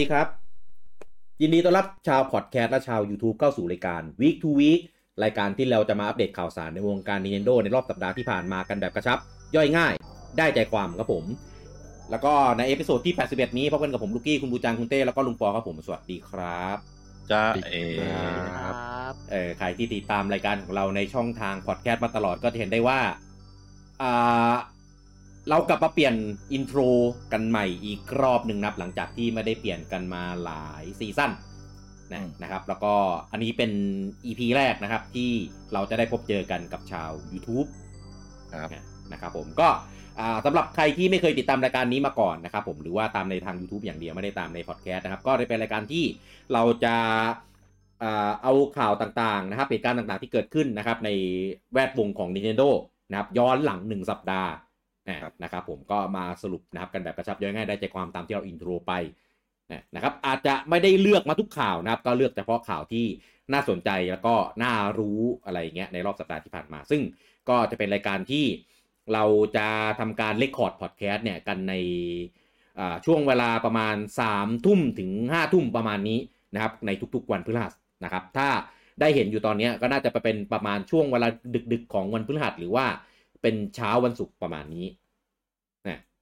ดีครับ ยินดีต้อนรับชาวพอดแคสต์และชาว YouTube เข้าสู่รายการ Week to Week รายการที่เราจะมาอัปเดตข่าวสารในวงการ Nintendo ในรอบสัปดาห์ที่ผ่านมากันแบบกระชับ ย่อยง่าย ได้ใจความครับผม แล้วก็ใน episode ที่ 81 นี้พบกันกับผมลูกี้คุณบูจังคุณเต้แล้วก็ลุงปอครับผมสวัสดีครับจ้าเอครับเออใครที่ติดตามรายการของเราในช่องทางพอดแคสต์มาตลอดก็จะเห็นได้ว่าอ่า เรากลับมาเปลี่ยน intro กันใหม่อีกรอบหนึ่งนับหลังจากที่ไม่ได้เปลี่ยนกันมาหลาย season นะนะครับ แล้วก็อันนี้เป็น EP แรกนะครับ ที่เราจะได้พบเจอกันกับชาว YouTube ครับนะครับผมก็อ่าสำหรับใครที่ไม่เคยติดตามรายการนี้มาก่อนนะครับผมหรือว่าตามในทาง YouTube อย่างเดียวไม่ได้ตามในพอดแคสต์นะครับ ก็ได้เป็นรายการที่เราจะอ่าเอาข่าวต่างๆนะครับเหตุการณ์ต่างๆที่เกิดขึ้นนะครับในแวดวงของ Nintendo นะครับย้อนหลัง 1 สัปดาห์ นะนะครับผมก็มาสรุปนะครับกันแบบกระชับย่อยง่ายได้ใจความตามที่เรา intro ไปนะครับอาจจะไม่ได้เลือกมาทุกข่าวนะครับ ก็เลือกเฉพาะข่าวที่น่าสนใจแล้วก็น่ารู้อะไรเงี้ยในรอบสัปดาห์ที่ผ่านมา ซึ่งก็จะเป็นรายการที่เราจะทำการ record พอดแคสต์เนี่ยกันในช่วงเวลาประมาณ3ทุ่มถึง5ทุ่มประมาณนี้นะครับในทุกๆวันพฤหัสนะครับ ถ้าได้เห็นอยู่ตอนนี้ก็น่าจะเป็นประมาณช่วงเวลาดึกๆ ของวันพฤหัสหรือว่าเป็นเช้าวันศุกร์ประมาณนี้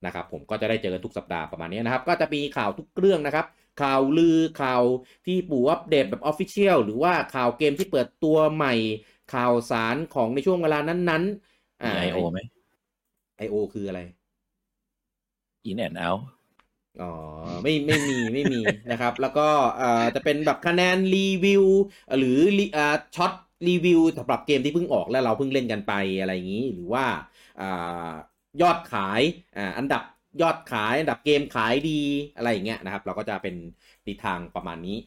นะครับผมก็จะได้เจอกันทุกสัปดาห์ประมาณนี้นะครับ ก็จะมีข่าวทุกเรื่องนะครับ ข่าวลือข่าวที่ปู่อัปเดตแบบออฟฟิเชียลหรือว่าข่าวเกมที่เปิดตัวใหม่ ข่าวสารของในช่วงเวลานั้นๆมีไอโอไหมไอโอคืออะไร In and out อ๋อไม่ไม่มีไม่มีนะครับ แล้วก็อ่าจะเป็นแบบคะแนนรีวิว หรืออ่า short review สำหรับเกมที่เพิ่งออกแล้วเราเพิ่งเล่นกันไปอะไรอย่างนี้ หรือว่าอ่า ยอดขายอ่าอันดับยอดขาย อันดับเกมขายดีอะไรอย่างเงี้ยนะครับ เราก็จะเป็นทิศทางประมาณนี้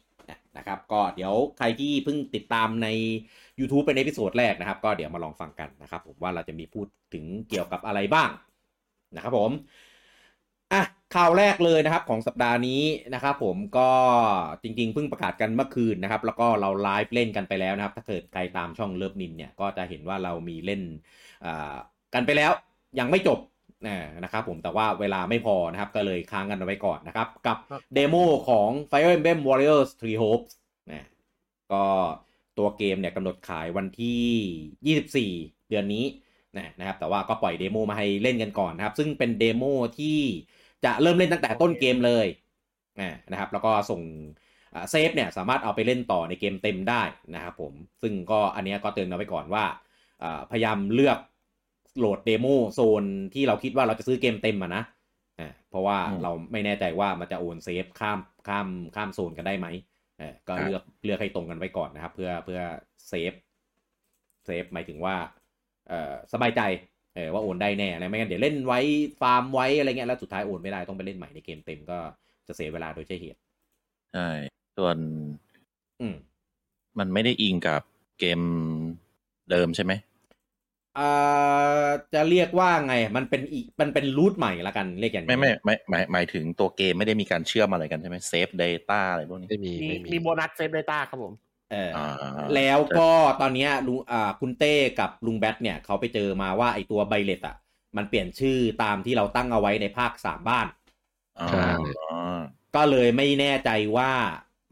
นะครับ ก็เดี๋ยวใครที่เพิ่งติดตามใน YouTube เป็น episode แรกนะครับ ก็เดี๋ยวมาลองฟังกันนะครับ ผมว่าเราจะมีพูดถึงเกี่ยวกับอะไรบ้างนะครับผมอะข่าวแรกเลยนะครับของสัปดาห์นี้นะครับผมก็จริงๆเพิ่งประกาศกันเมื่อคืนนะครับ แล้วก็เราไลฟ์เล่นกันไปแล้วนะครับ ถ้าเกิดใครตามช่องเลิฟนินเนี่ยก็จะเห็นว่าเรามีเล่นกันไปแล้ว ยังไม่จบนะครับผมแต่ว่าเวลาไม่พอนะครับ ก็เลยค้างกันเอาไว้ก่อนนะครับ กับเดโมของ Fire Emblem Warriors Three Hopes นะก็ตัวเกมเนี่ยกำหนดขายวันที่ 24 เดือนนี้นะครับ แต่ว่าก็ปล่อย demo มาให้เล่นกันก่อนนะครับ ซึ่งเป็น demo ที่จะเริ่มเล่นตั้งแต่ต้นเกมเลยนะครับ แล้วก็ส่งเซฟเนี่ยสามารถเอาไปเล่นต่อในเกมเต็มได้นะครับผม ซึ่งก็อันนี้ก็เตือนเอาไว้ก่อนว่าพยายามเลือก โหลด demo โซนที่เราคิดว่าเราจะซื้อเกมเต็มอะนะอ่าเพราะว่าเราไม่แน่ใจว่ามันจะโอนเซฟข้ามข้ามข้ามโซนกันได้ไหมอ่าก็เลือกเลือกให้ตรงกันไว้ก่อนนะครับ เพื่อเพื่อเซฟเซฟหมายถึงว่าเอ่อสบายใจเออว่าโอนได้แน่อะไรไม่งั้นเดี๋ยวเล่นไว้ฟาร์มไว้อะไรเงี้ยแล้วสุดท้ายโอนไม่ได้ต้องไปเล่นใหม่ในเกมเต็มก็จะเสียเวลาโดยใช่เหตุใช่ส่วน อืมมันไม่ได้อิงกับเกมเดิมใช่ไหมอ่า จะเรียกว่าไง มันเป็นอีกมันเป็น route ใหม่ละกันเรียกอย่างนี้ไม่ไม่ไม่หมายหมายถึงตัวเกมไม่ได้มีการเชื่อมอะไรกันใช่ไหมเซฟเดต้าอะไรพวกนี้ไม่มีมีมีโบนัส save data ครับผมเออแล้วก็ตอนนี้ลุงอ่าคุณเต้กับลุงแบทเนี่ยเขาไปเจอมาว่าไอตัว Byleth อะ มันเปลี่ยนชื่อตามที่เราตั้งเอาไว้ในภาคสามบ้านก็เลยไม่แน่ใจว่า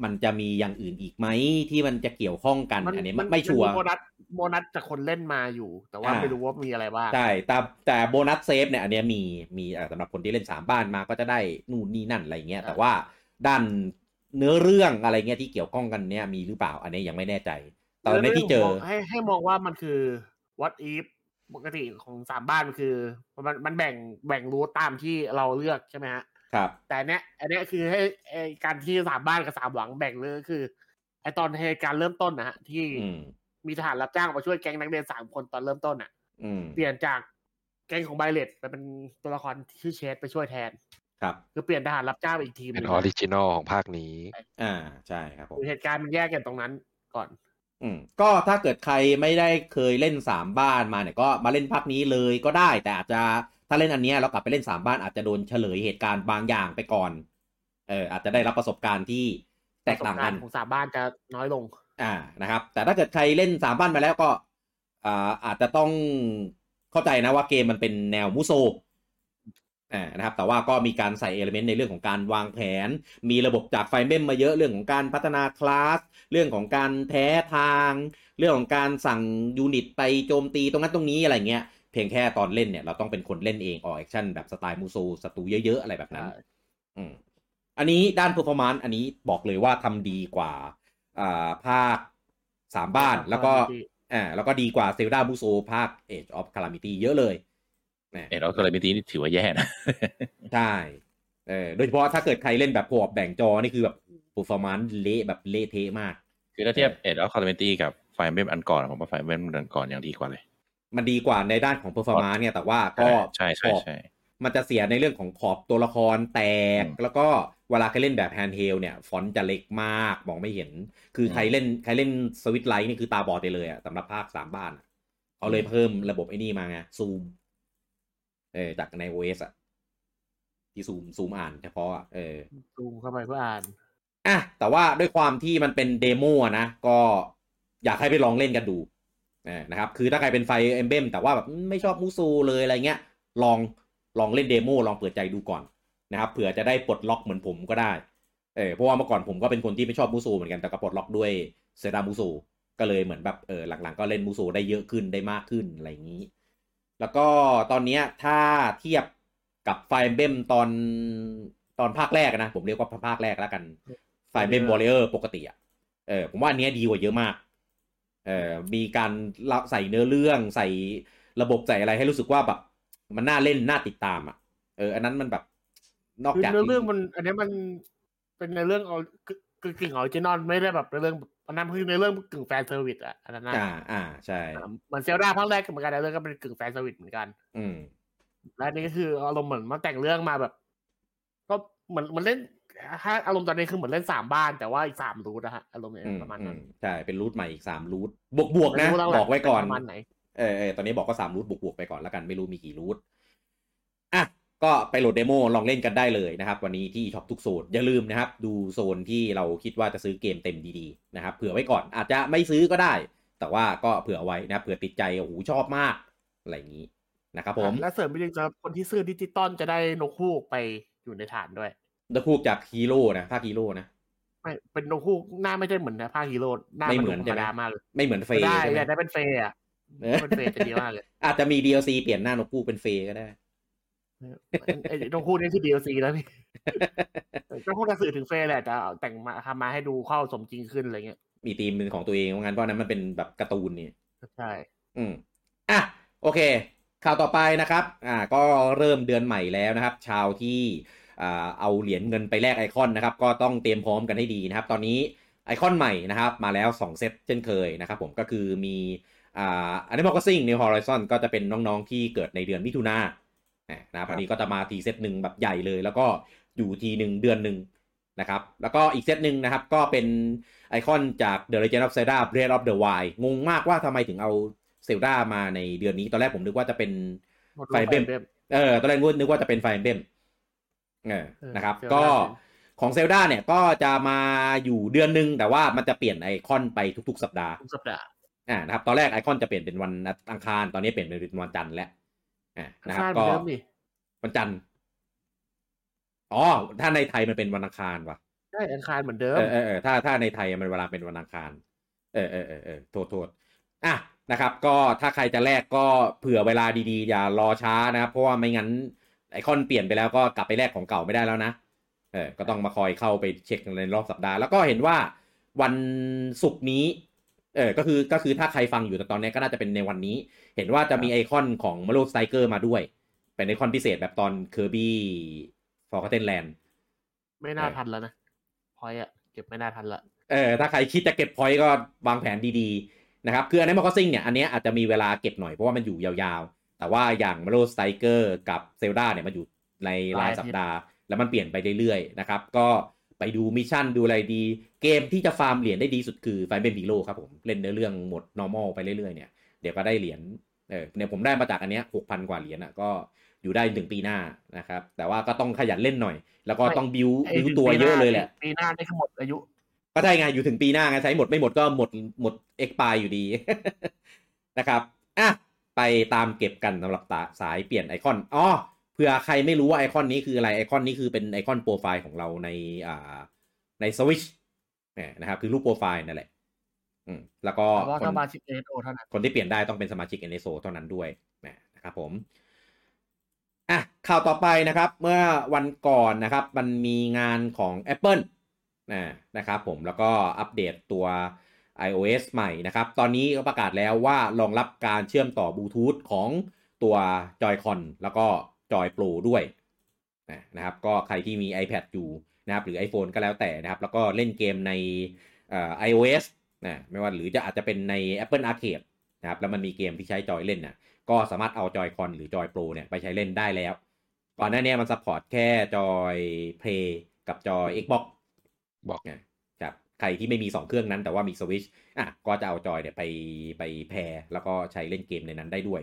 มันจะมีอย่างอื่นอีกไหมที่มันจะเกี่ยวข้องกัน อันนี้ไม่ชัวร์โบนัสโบนัสจากคนเล่นมาอยู่ แต่ว่าไม่รู้ว่ามีอะไรบ้างใช่แต่แต่โบนัสเซฟเนี่ยอันนี้มีมีสำหรับคนที่เล่นสามบ้านมาก็จะได้นู่นนี่นั่นอะไรเงี้ยแต่ว่าด้านเนื้อเรื่องอะไรเงี้ยที่เกี่ยวข้องกันเนี่ยมีหรือเปล่า อันนี้ยังไม่แน่ใจ ตอนนี้ที่เจอให้ให้มองว่ามันคือ what if ปกติของสามบ้านมันคือมันมันแบ่งแบ่งรู้ตามที่เราเลือกใช่ไหมฮะ ครับ แต่เนี้ยอันเนี้ยคือให้ไอการที่สามบ้านกับสามหวังแบ่งเลยคือไอตอนเหตุการเริ่มต้นนะฮะที่มีทหารรับจ้างมาช่วยแก๊งนักเรียนสามคนตอนเริ่มต้นอะเปลี่ยนจากแก๊งของ Byleth ไปเป็นตัวละครที่ Shez ไปช่วยแทน ครับ คือเปลี่ยนทหารรับจ้างอีกทีเป็น origin al ของภาคนี้ อ่าใช่ครับผมเหตุการณ์มันแยกกันตรงนั้นก่อน อืมก็ถ้าเกิดใครไม่ได้เคยเล่นสามบ้านมาเนี่ยก็มาเล่นภาคนี้เลยก็ได้แต่อาจจะ ถ้าเล่นอันนี้เรากลับไปเล่นสามบ้านอาจจะโดนเฉลยเหตุการณ์บางอย่างไปก่อน เอออาจจะได้รับประสบการณ์ที่แตกต่างกันของสามบ้านจะน้อยลง อ่านะครับ แต่ถ้าเกิดใครเล่นสามบ้านมาแล้วก็อ่าอาจจะต้องเข้าใจนะว่าเกมมันเป็นแนวมุโซอ่านะครับ แต่ว่าก็มีการใส่ element ในเรื่องของการวางแผน มีระบบจากไฟเมมมาเยอะเรื่องของการพัฒนาคลาส เรื่องของการแพ้ทาง เรื่องของการสั่ง unit ไปโจมตีตรงนั้นตรงนี้อะไรเงี้ยเพียงแค่ตอนเล่นเนี่ยเราต้องเป็นคนเล่นเองออก action แบบสไตล์มุโซศัตรูเยอะๆ อะไรแบบนั้นอืมอันนี้ด้าน performance อันนี้บอกเลยว่าทำดีกว่าอ่าภาคสามบ้านแล้วก็อ่าแล้วก็ดีกว่า Zelda มุโซภาค Age of Calamity เยอะเลยนะ Age of Calamity นี่ถือว่าแย่นะ ใช่เออโดยเฉพาะถ้าเกิดใครเล่นแบบพวกแบ่งจอนี่คือแบบ performance เละแบบเละเทะมาก คือถ้าเทียบ Age of Calamity กับไฟเบมอันก่อนผมว่าไฟเบมอันก่อนยังดีกว่าเลย มันดีกว่าในด้านของ performance เนี่ยแต่ว่าก็ใช่ใช่ขอบใช่มันจะเสียในเรื่องของขอบตัวละครแตกอืมแล้วก็เวลาใครเล่นแบบ handheld เนี่ย ฟอนต์จะเล็กมาก มองไม่เห็น คือใครเล่นใครเล่น Switch Lite นี่คือตาบอดไปเลยอะสำหรับภาคสามบ้านอะเขาเลยเพิ่มระบบไอ้นี่มาไงซูมเออจากใน OS อะที่ซูมซูมอ่านเฉพาะอะเออซูมเข้าไปเพื่ออ่านอะแต่ว่าด้วยความที่มันเป็น demo อะนะ ก็อยากให้ไปลองเล่นกันดูเออ นะครับ คือถ้าใครเป็น Fire Emblem แต่ว่าแบบไม่ชอบมุโซเลยอะไรเงี้ย ลองลองเล่น demo ลองเปิดใจดูก่อนนะครับเผื่อจะได้ปลดล็อกเหมือนผมก็ได้เออเพราะว่าเมื่อก่อนผมก็เป็นคนที่ไม่ชอบมุโซเหมือนกันแต่ก็ปลดล็อกด้วย Zelda มุโซก็เลยเหมือนแบบเออหลังๆ ก็เล่นมุโซได้เยอะขึ้นได้มากขึ้นอะไรอย่างนี้ แล้วก็ตอนนี้ถ้าเทียบกับไฟเบมตอนตอนภาคแรกนะ ผมเรียกว่าภาคแรกแล้วกัน Fire Emblem Warriors ปกติอะเออผมว่าอันนี้ดีกว่าเยอะมาก เออมีการใส่เนื้อเรื่องใส่ระบบใส่อะไรให้รู้สึกว่าแบบมันน่าเล่นน่าติดตามอะเอออันนั้นมันแบบคือนอกจากเนื้อเรื่องมัน อันนี้มันเป็นในเรื่องเอากึ่งกึ่ง original ไม่ได้แบบในเรื่องอันนั้นคือในเรื่องกึ่ง fan service อะอันนั้นนะอ่าอ่าใช่เหมือน Zelda ภาคแรกก็เหมือนกันในเรื่องก็เป็นกึ่ง fan service เหมือนกัน อืมและอันนี่ก็คืออารมณ์เหมือนมาแต่งเรื่องมาแบบ ก็เหมือนเหมันเล่น ถ้าอารมณ์ตอนนี้คือเหมือนเล่นสามบ้านแต่ว่าอีกสาม route นะฮะอารมณ์เนี่ยอืมประมาณอืนั้นมใช่เป็น route ใหม่อีกสาม route บวกบวกๆนะม่รู้หลังๆบอกไว้ก่อนประมาณไหนเออเออตอนนี้บอกก็สาม route บวกบวกๆไปก่อนแล้วกันไม่รู้มีกี่ route อะก็ไปโหลด demo ลองเล่นกันได้เลยนะครับ วันนี้ที่ช็อปทุกโซนอย่าลืมนะครับ ดูโซนที่เราคิดว่าจะซื้อเกมเต็มดีๆนะครับเผื่อไว้ก่อนอาจจะไม่ซื้อก็ได้ แต่ว่าก็เผื่อไว้นะครับเผื่อติดใจโอ้โหชอบมากอะไรอย่างนี้นะครับผมและเสริมไปยังสำหรับคนที่ซื้อดิจิตอลจะได้นกฮูกไปอยู่ในฐานด้วย ตะคูกจากฮีโร่นะภาคฮีโร่นะไม่เป็นนกฮูกหน้าไม่ใช่เหมือนภาคฮีโร่หน้าไม่มันเหมือนธรใช่รมไหมดามากเลยไม่เหมือนเฟย์ได้ใช่ไหมอยากได้เป็นเฟย์อะเออเป็นเฟย์จะดีมากเลย อาจจะมี DLC เปลี่ยนหน้านกคูกเป็นเฟย์ก็ได้ไอ้นกฮูกนี่คือ DLC แล้วพี่ก็คงจะสื่อถึงเฟย์แหละแต่เอาแต่งมาทำมาให้ดูเข้าสมจริงขึ้นอะไรเงี้ยมีธีมเป็นของตัวเองว่างั้นเพราะอันนั้นมันเป็นแบบการ์ตูนนี่ใช่อืมอะโอเค ข่าวต่อไปนะครับ อ่า ก็เริ่มเดือนใหม่แล้วนะครับ ชาวที่อ่า เอาเหรียญเงินไปแลกไอคอนนะครับ ก็ต้องเตรียมพร้อมกันให้ดีนะครับ ตอนนี้ไอคอนใหม่นะครับ มาแล้ว 2 เซตเช่นเคยนะครับผมก็คือมีอ่าอันนี้มอกซิ่ง New Horizon ก็จะเป็นน้องๆที่เกิดในเดือนมิถุนานะครับอันนี้ก็จะมาทีเซตหนึ่งแบบใหญ่เลย แล้วก็อยู่ทีหนึ่งเดือนหนึ่งนะครับ แล้วก็อีกเซตหนึ่งนะครับ ก็เป็นไอคอนจาก The Legend of Zelda Breath of the Wild งงมากว่าทำไมถึงเอา Zelda มาในเดือนนี้ ตอนแรกผมนึกว่าจะเป็นหมดไฟเบมเออ ตอนแรกนึกว่าจะเป็นไฟเบมเออเออ นะครับ Zelda ก็ของ Zelda เนี่ยก็จะมาอยู่เดือนหนึ่งแต่ว่ามันจะเปลี่ยนไอคอนไปทุกๆ สัปดาห์ทุกสัปดาห์อ่านะครับ ตอนแรกไอคอนจะเปลี่ยนเป็นวันอังคาร ตอนนี้เปลี่ยนเป็นวันจันทร์แล้วอ่านะครับคาดเหมืก็อนเดิมนี่วันจันทร์อ๋อถ้าในไทยมันเป็นวันอังคารว่ะใช่อังคารเหมือนเดิมเออเออเออถ้าถ้าในไทยมันเวลาเป็นวันอังคาร เออเออเออเออโทษโทษอะนะครับ ก็ถ้าใครจะแลกก็เผื่อเวลาดีๆ อย่ารอช้านะครับเพราะว่าไม่งั้น ไอคอนเปลี่ยนไปแล้วก็กลับไปแลกของเก่าไม่ได้แล้วนะเออก็ต้องมาคอยเข้าไปเช็คในรอบสัปดาห์ แล้วก็เห็นว่าวันศุกร์นี้เออก็คือก็คือถ้าใครฟังอยู่แต่ตอนนี้ก็น่าจะเป็นในวันนี้ เห็นว่าจะมีไอคอนของ Mario Strikers มาด้วย เป็นไอคอนพิเศษแบบตอนเคอร์บี้ฟอร์เทนแลนด์ไม่น่าทันแล้วนะพอยอะเก็บไม่น่าทันละเออถ้าใครคิดจะเก็บพอยต์ก็วางแผนดีๆนะครับคืออันนี้มอคซิ่งเนี่ยอันเนี้ยอาจจะมีเวลาเก็บหน่อยเพราะว่ามันอยู่ยาวๆ แต่ว่าอย่างมาโลสไตเกอร์กับเซลดาเนี่ยมันอยู่ในรายสัปดาห์ แล้วมันเปลี่ยนไปเรื่อยๆนะครับ ก็ไปดูมิชชั่นดูอะไรดี เกมที่จะฟาร์มเหรียญได้ดีสุดคือไฟเบนบีโลครับผมเล่นเนื้อเรื่องหมด normal ไปเรื่อยๆเนี่ยเดี๋ยวก็ได้เหรียญเออเนี่ยผมได้มาจากอันเนี้ยหกพันกว่าเหรียญอะก็อยู่ได้ถึงปีหน้านะครับ แต่ว่าก็ต้องขยันเล่นหน่อย แล้วก็ต้องบิวไอ้บิวตัวเยอะเลยแหละ ปีหน้านี่คือหมดอายุ ก็ใช่ไงอยู่ถึงปีหน้าไงใช้หมดไม่หมดก็หมดหมดเอ็กปายอยู่ดีนะครับอะ ไปตามเก็บกันสำหรับตาสายเปลี่ยนไอคอนอ๋อผื่อใครไม่รู้ว่าไอคอนนี้คืออะไรไอคอนนี้คือเป็นไอคอนโปรไฟล์ของเราในอ่าในสวิชนะครับคือรูปโปรไฟล์นั่นแหละอืมแล้วก็เพราะคนสมาชิกเอโอเท่านั้นคนที่เปลี่ยนได้ต้องเป็นสมาชิก NSO เท่านั้นด้วยนะครับผมอะข่าวต่อไปนะครับ เมื่อวันก่อนนะครับ มันมีงานของ Apple นะนะครับผมแล้วก็อัปเดตตัว iOS ใหม่นะครับ ตอนนี้ก็ประกาศแล้วว่ารองรับการเชื่อมต่อบลูทูธของตัว Joy-Con แล้วก็ Joy Pro ด้วยนะครับ ก็ใครที่มี iPad อยู่นะครับ หรือ iPhone ก็แล้วแต่นะครับ แล้วก็เล่นเกมใน iOS นะไม่ว่าหรือจะอาจจะเป็นใน Apple Arcade นะครับ แล้วมันมีเกมที่ใช้จอยเล่นนะก็สามารถเอา Joy-Con หรือจอย Pro เนี่ยไปใช้เล่นได้แล้ว ก่อนหน้านี้มัน support แค่จอย Play กับจอย Xbox นะครับ ใครที่ไม่มี2เครื่องนั้นแต่ว่ามีสวิชอะก็จะเอาจอยเนี่ยไปไป pair แล้วก็ใช้เล่นเกมในนั้นได้ด้วย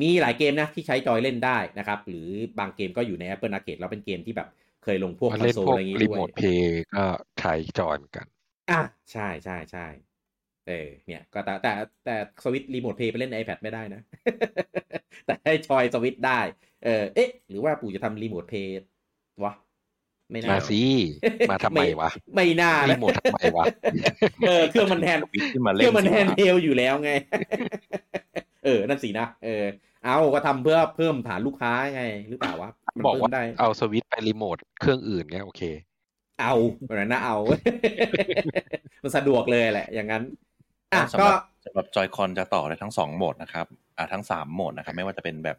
มีหลายเกมนะที่ใช้จอยเล่นได้นะครับ หรือบางเกมก็อยู่ใน Apple Arcade แล้วเป็นเกมที่แบบเคยลงพวกคอนเล่นโซลพวอะกไรอย่างงี้รีด้วโมยทเพย์ก็ใช้จอยเหมือนกันอะใช่ใช่ใช่เออเนี่ยก็แต่แต่แต่สวิตรีโมทเพย์ไปเล่นใน iPad ไม่ได้นะ แต่ให้จอยสวิตได้ เออเอ๊ะ หรือว่าปู่จะทำรีโมทเพย์วะ ไม่น่ามาสิมาทำไมวะ ไม่น่านะรีโมททำไมวะเออเครื่องมันแทนวิทที่มาเคเล่รื่นองมันสิแฮนวะด์เฮลอยู่แล้วไง เออ นั่นสินะเออ เอาก็ทำเพื่อเพิ่มฐานลูกค้าไง หรือเปล่าวะมันบอกเพิ่ว่ามได้เอาสวิตช์ไปรีโมทเครื่องอื่นเนี่ยโอเค เอาแบบนั้นนะเอา มันสะดวกเลยแหละ อย่างนั้นอะสำหก็รับสำหรับจอยคอนจะต่อได้ทั้งสองโหมดนะครับอ่า ทั้งสามโหมดนะครับ ไม่ว่าจะเป็นแบบ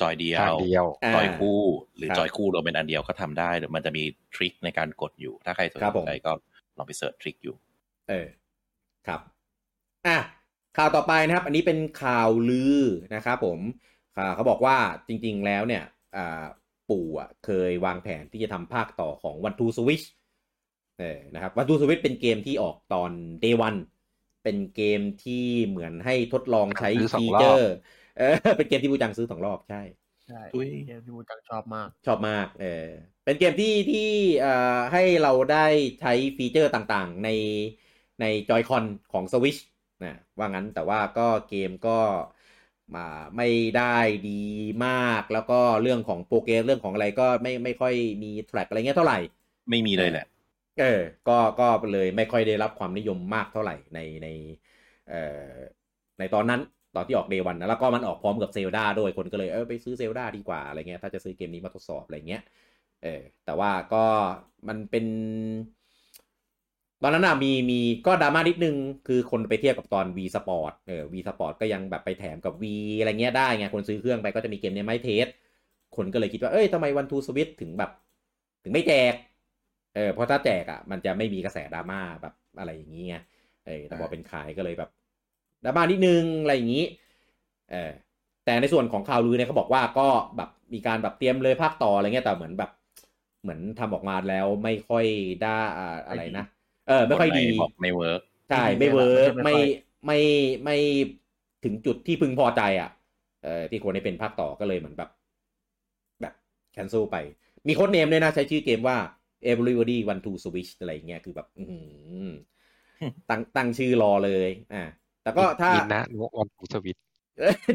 จอยเดียทางวเดียวจอยคู่ หรือครับจอยคู่รวมเป็นอันเดียวก็ทำได้เดี๋ยวมันจะมีทริคในการกดอยู่ ถ้าใครสนครับผมใจก็ลองไปเสิร์ชทริคอยู่ เออ ครับ อะ ข่าวต่อไปนะครับ อันนี้เป็นข่าวลือนะครับผมอ่าเขาบอกว่าจริง ๆ แล้วเนี่ยอ่าปู่อะเคยวางแผนที่จะทำภาคต่อของวันทูสวิชเออนะครับวันทูสวิชเป็นเกมที่ออกตอน day one เป็นเกมที่เหมือนให้ทดลองใช้ซื้อสองฟีรอบเจอร์เออเป็นเกมที่บูจังซื้อสองรอบใช่ใช่อุ้ยเกมที่บูจังชอบมาก ชอบมาก เออเป็นเกมที่ที่เอ่อให้เราได้ใช้ feature ต่างๆ ในใน Joy-Con ของ Switch นะว่างั้นแต่ว่าก็เกมก็มาไม่ได้ดีมาก แล้วก็เรื่องของ progress เรื่องของอะไรก็ไม่ไม่ค่อยมี track อะไรเงี้ยเท่าไหร่ ไม่มีเลยแหละ เออ ก็ก็เลยไม่ค่อยได้รับความนิยมมากเท่าไหร่ในในเอ่อในตอนนั้นตอนที่ออก day one นะแล้วก็มันออกพร้อมกับ Zelda ด้วยคนก็เลยเออไปซื้อ Zelda ดีกว่าอะไรเงี้ยถ้าจะซื้อเกมนี้มาทดสอบอะไรเงี้ยเออแต่ว่าก็มันเป็นตอนนั้นน่ะมีมีก็ดราม่านิดนึง คือคนไปเทียบกับตอน V Sport เออ V Sport ก็ยังแบบไปแถมกับ V อะไรเงี้ยได้ไง คนซื้อเครื่องไปก็จะมีเกมเนี้ยไม่เทส คนก็เลยคิดว่า เอ้ยทำไมวันทูสวิตถึงแบบ ถึงไม่แจก เออเพราะถ้าแจกอะมันจะไม่มีกระแสดราม่าแบบอะไรอย่างนี้ไงเออแต่พอเป็นขายก็เลยแบบดราม่านิดนึงอะไรอย่างนี้เออแต่ในส่วนของข่าวลือเนี่ยเขาบอกว่าก็แบบมีการแบบเตรียมเลยภาคต่ออะไรเงี้ยแต่เหมือนแบบ เหมือนทำออกมาแล้วไม่ค่อยได้อ่าอะไรนะเออ ไม่ค่อยดีคนหนบอกไม่ work ใช่ไม่ไม่ดี work ไม่ไม่ค่อยไม่ไม่ถึงจุดที่พึงพอใจอะเออที่ควรให้เป็นภาคต่อก็เลยเหมือนแบบ แบบ cancel ไป มี codename ด้วยนะใช้ชื่อเกมว่า Everybody One Two Switch อะไรอย่างเงี้ยคือแบบอื้อหือตั้งตั้งชื่อรอเลย อ่าแต่ก็ถ้ามินะนวันทูสวิต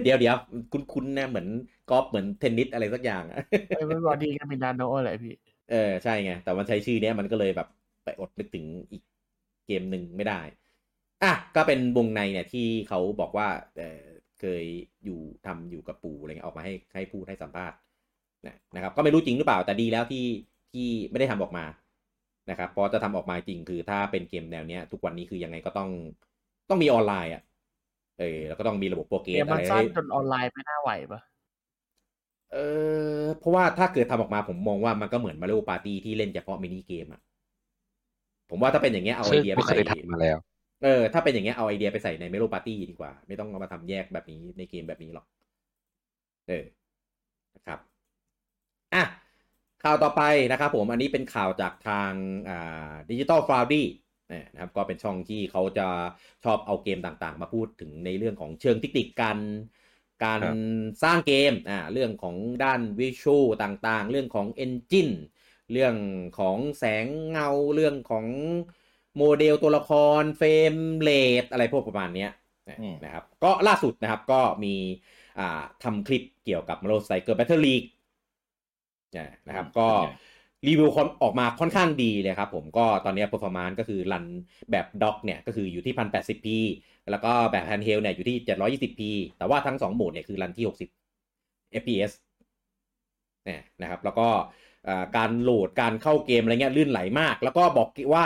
เดี๋ยวเดี๋ยวคุ้นๆนะเหมือนกอล์ฟเหมือนเทนนิสอะไรสักอย่างอะไอ้ไม่บอดีก็มีนาโนอะไรพี่ เออใช่ไง แต่มันใช้ชื่อเนี้ยมันก็เลยแบบไปอดนึกถึงอีกเกมหนึ่งไม่ได้ อะ ก็เป็นวงในเนี่ยที่เขาบอกว่าเออเคยอยู่ทำอยู่กับปู่อะไรเงี้ยออกมาให้ให้พูดให้สัมภาษณ์นะนะครับ ก็ไม่รู้จริงหรือเปล่าแต่ดีแล้วที่ ที่ไม่ได้ทำออกมานะครับเพราะจะทำออกมาจริงคือถ้าเป็นเกมแนวเนี้ย ทุกวันนี้คือยังไงก็ต้องต้องมีออนไลน์อะเออแล้วก็ต้องมีระบบโปรเกเกรมสอะมันไรสั้นให้จนออนไลน์ไม่น่าไหวปะเออเพราะว่าถ้าเกิดทำออกมาผมมองว่ามันก็เหมือนมาริโอปาร์ตี้ที่เล่นเฉพาะมินิเกมอะผมว่าถ้าเป็นอย่างเงี้ยเอาไอซึ่งเดียไปไม่เคใส่ยทำมาแล้วเออถ้าเป็นอย่างเงี้ยเอาไอเดียไปใส่ในเมโลปาร์ตี้ดีกว่า ไม่ต้องเอามาทำแยกแบบนี้ในเกมแบบนี้หรอก เออนะครับอะ ข่าวต่อไปนะครับผมอันนี้เป็นข่าวจากทางอ่า Digital Foundry นะครับก็เป็นช่องที่เขาจะชอบเอาเกมต่างๆ มาพูดถึงในเรื่องของเชิงเทคนิคการการครับสร้างเกมอ่าเรื่องของด้าน visual ต่างๆ เรื่องของ engine เรื่องของแสงเงาเรื่องของโมเดลตัวละคร frame rate อะไรพวกประมาณเนี้ยอืมนะครับ ก็ล่าสุดนะครับก็มีอ่าทำคลิปเกี่ยวกับ Marvel Striker Battle League เนี่ยนะครับ ก็รีวิวออกมาค่อนข้างดีเลยครับผมก็ตอนนี้ performance ก็คือรันแบบด็อกเนี่ยก็คืออยู่ที่ 1080p แล้วก็แบบ handheld เนี่ยอยู่ที่ 720p แต่ว่าทั้ง 2 โหมดเนี่ยคือรันที่ 60 fps เนี่ยนะครับ แล้วก็การโหลดการเข้าเกมอะไรเงี้ยลื่นไหลมาก แล้วก็บอกว่า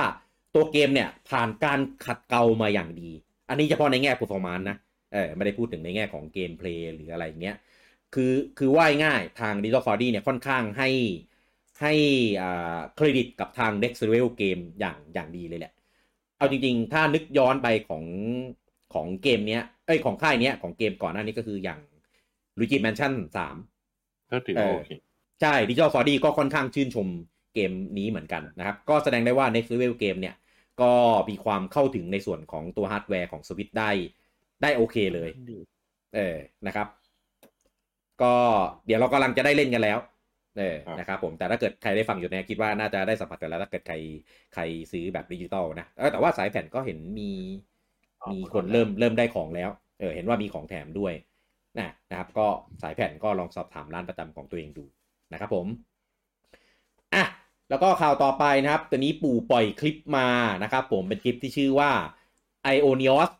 ตัวเกมเนี่ยผ่านการขัดเกลามาอย่างดี อันนี้เฉพาะในแง่ performance นะเออไม่ได้พูดถึงในแง่ของเกมเพลย์หรืออะไรเงี้ย คือคือว่าง่ายทาง Digital 4D เนี่ยค่อนข้างให้ให้อ่าเครดิตกับทาง Next Level Game อย่างอย่างดีเลยแหละ เอาจริงๆ ถ้านึกย้อนไปของของเกมเนี้ยเอ้ยของค่ายเนี้ยของเกมก่อนหน้านี้ก็คืออย่าง Luigi Mansion 3ก็ถือว่าโอเคใช่ Digital 4D ก็ค่อนข้างชื่นชมเกมนี้เหมือนกันนะครับ ก็แสดงได้ว่า Next Level Game เนี่ย ก็มีความเข้าถึงในส่วนของตัวฮาร์ดแวร์ของสวิตได้ได้โอเคเลย เออนะครับ ก็เดี๋ยวเรากำลังจะได้เล่นกันแล้วเออนะครับผมแต่ถ้าเกิดใครได้ฟังอยู่เนี่ยคิดว่าน่าจะได้สัมผัสกันแล้วถ้าเกิดใครใครซื้อแบบดิจิตอลนะแต่ว่าสายแผ่นก็เห็นมีมีคนเริ่มเริ่มได้ของแล้วเออเห็นว่ามีของแถมด้วยนะนะครับ ก็สายแผ่นก็ลองสอบถามร้านประจำของตัวเองดูนะครับผมอะแล้วก็ข่าวต่อไปนะครับตัวนี้ปู่ปล่อยคลิปมานะครับผมเป็นคลิปที่ชื่อว่า Ionios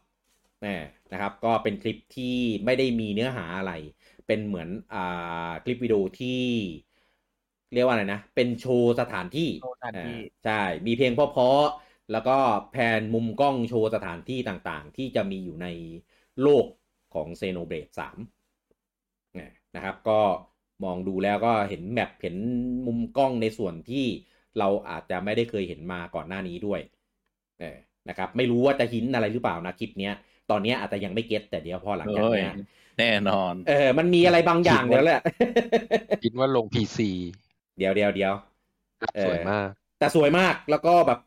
นะครับ ก็เป็นคลิปที่ไม่ได้มีเนื้อหาอะไร เป็นเหมือนอ่าคลิปวิดีโอที่ เรียกว่าอะไรนะ เป็นโชว์สถานที่ใช่ มีเพลงเพราะๆแล้วก็แผนมุมกล้องโชว์สถานที่ต่างๆ ที่จะมีอยู่ในโลกของ Xenoblade สามนะครับ ก็มองดูแล้วก็เห็น map เห็นมุมกล้องในส่วนที่เราอาจจะไม่ได้เคยเห็นมาก่อนหน้านี้ด้วยนะครับ ไม่รู้ว่าจะ hint อะไรหรือเปล่านะคลิปเนี้ย ตอนนี้อาจจะยังไม่ get แต่เดี๋ยวพอหลังจากนี้แน่นอน เออ มันมีอะไรบางอย่างแล้วแหละคิดว่าลง PC เดี๋ยวเดี๋ยวเดี๋ยวสวยมาก แต่สวยมากแล้วก็แบบ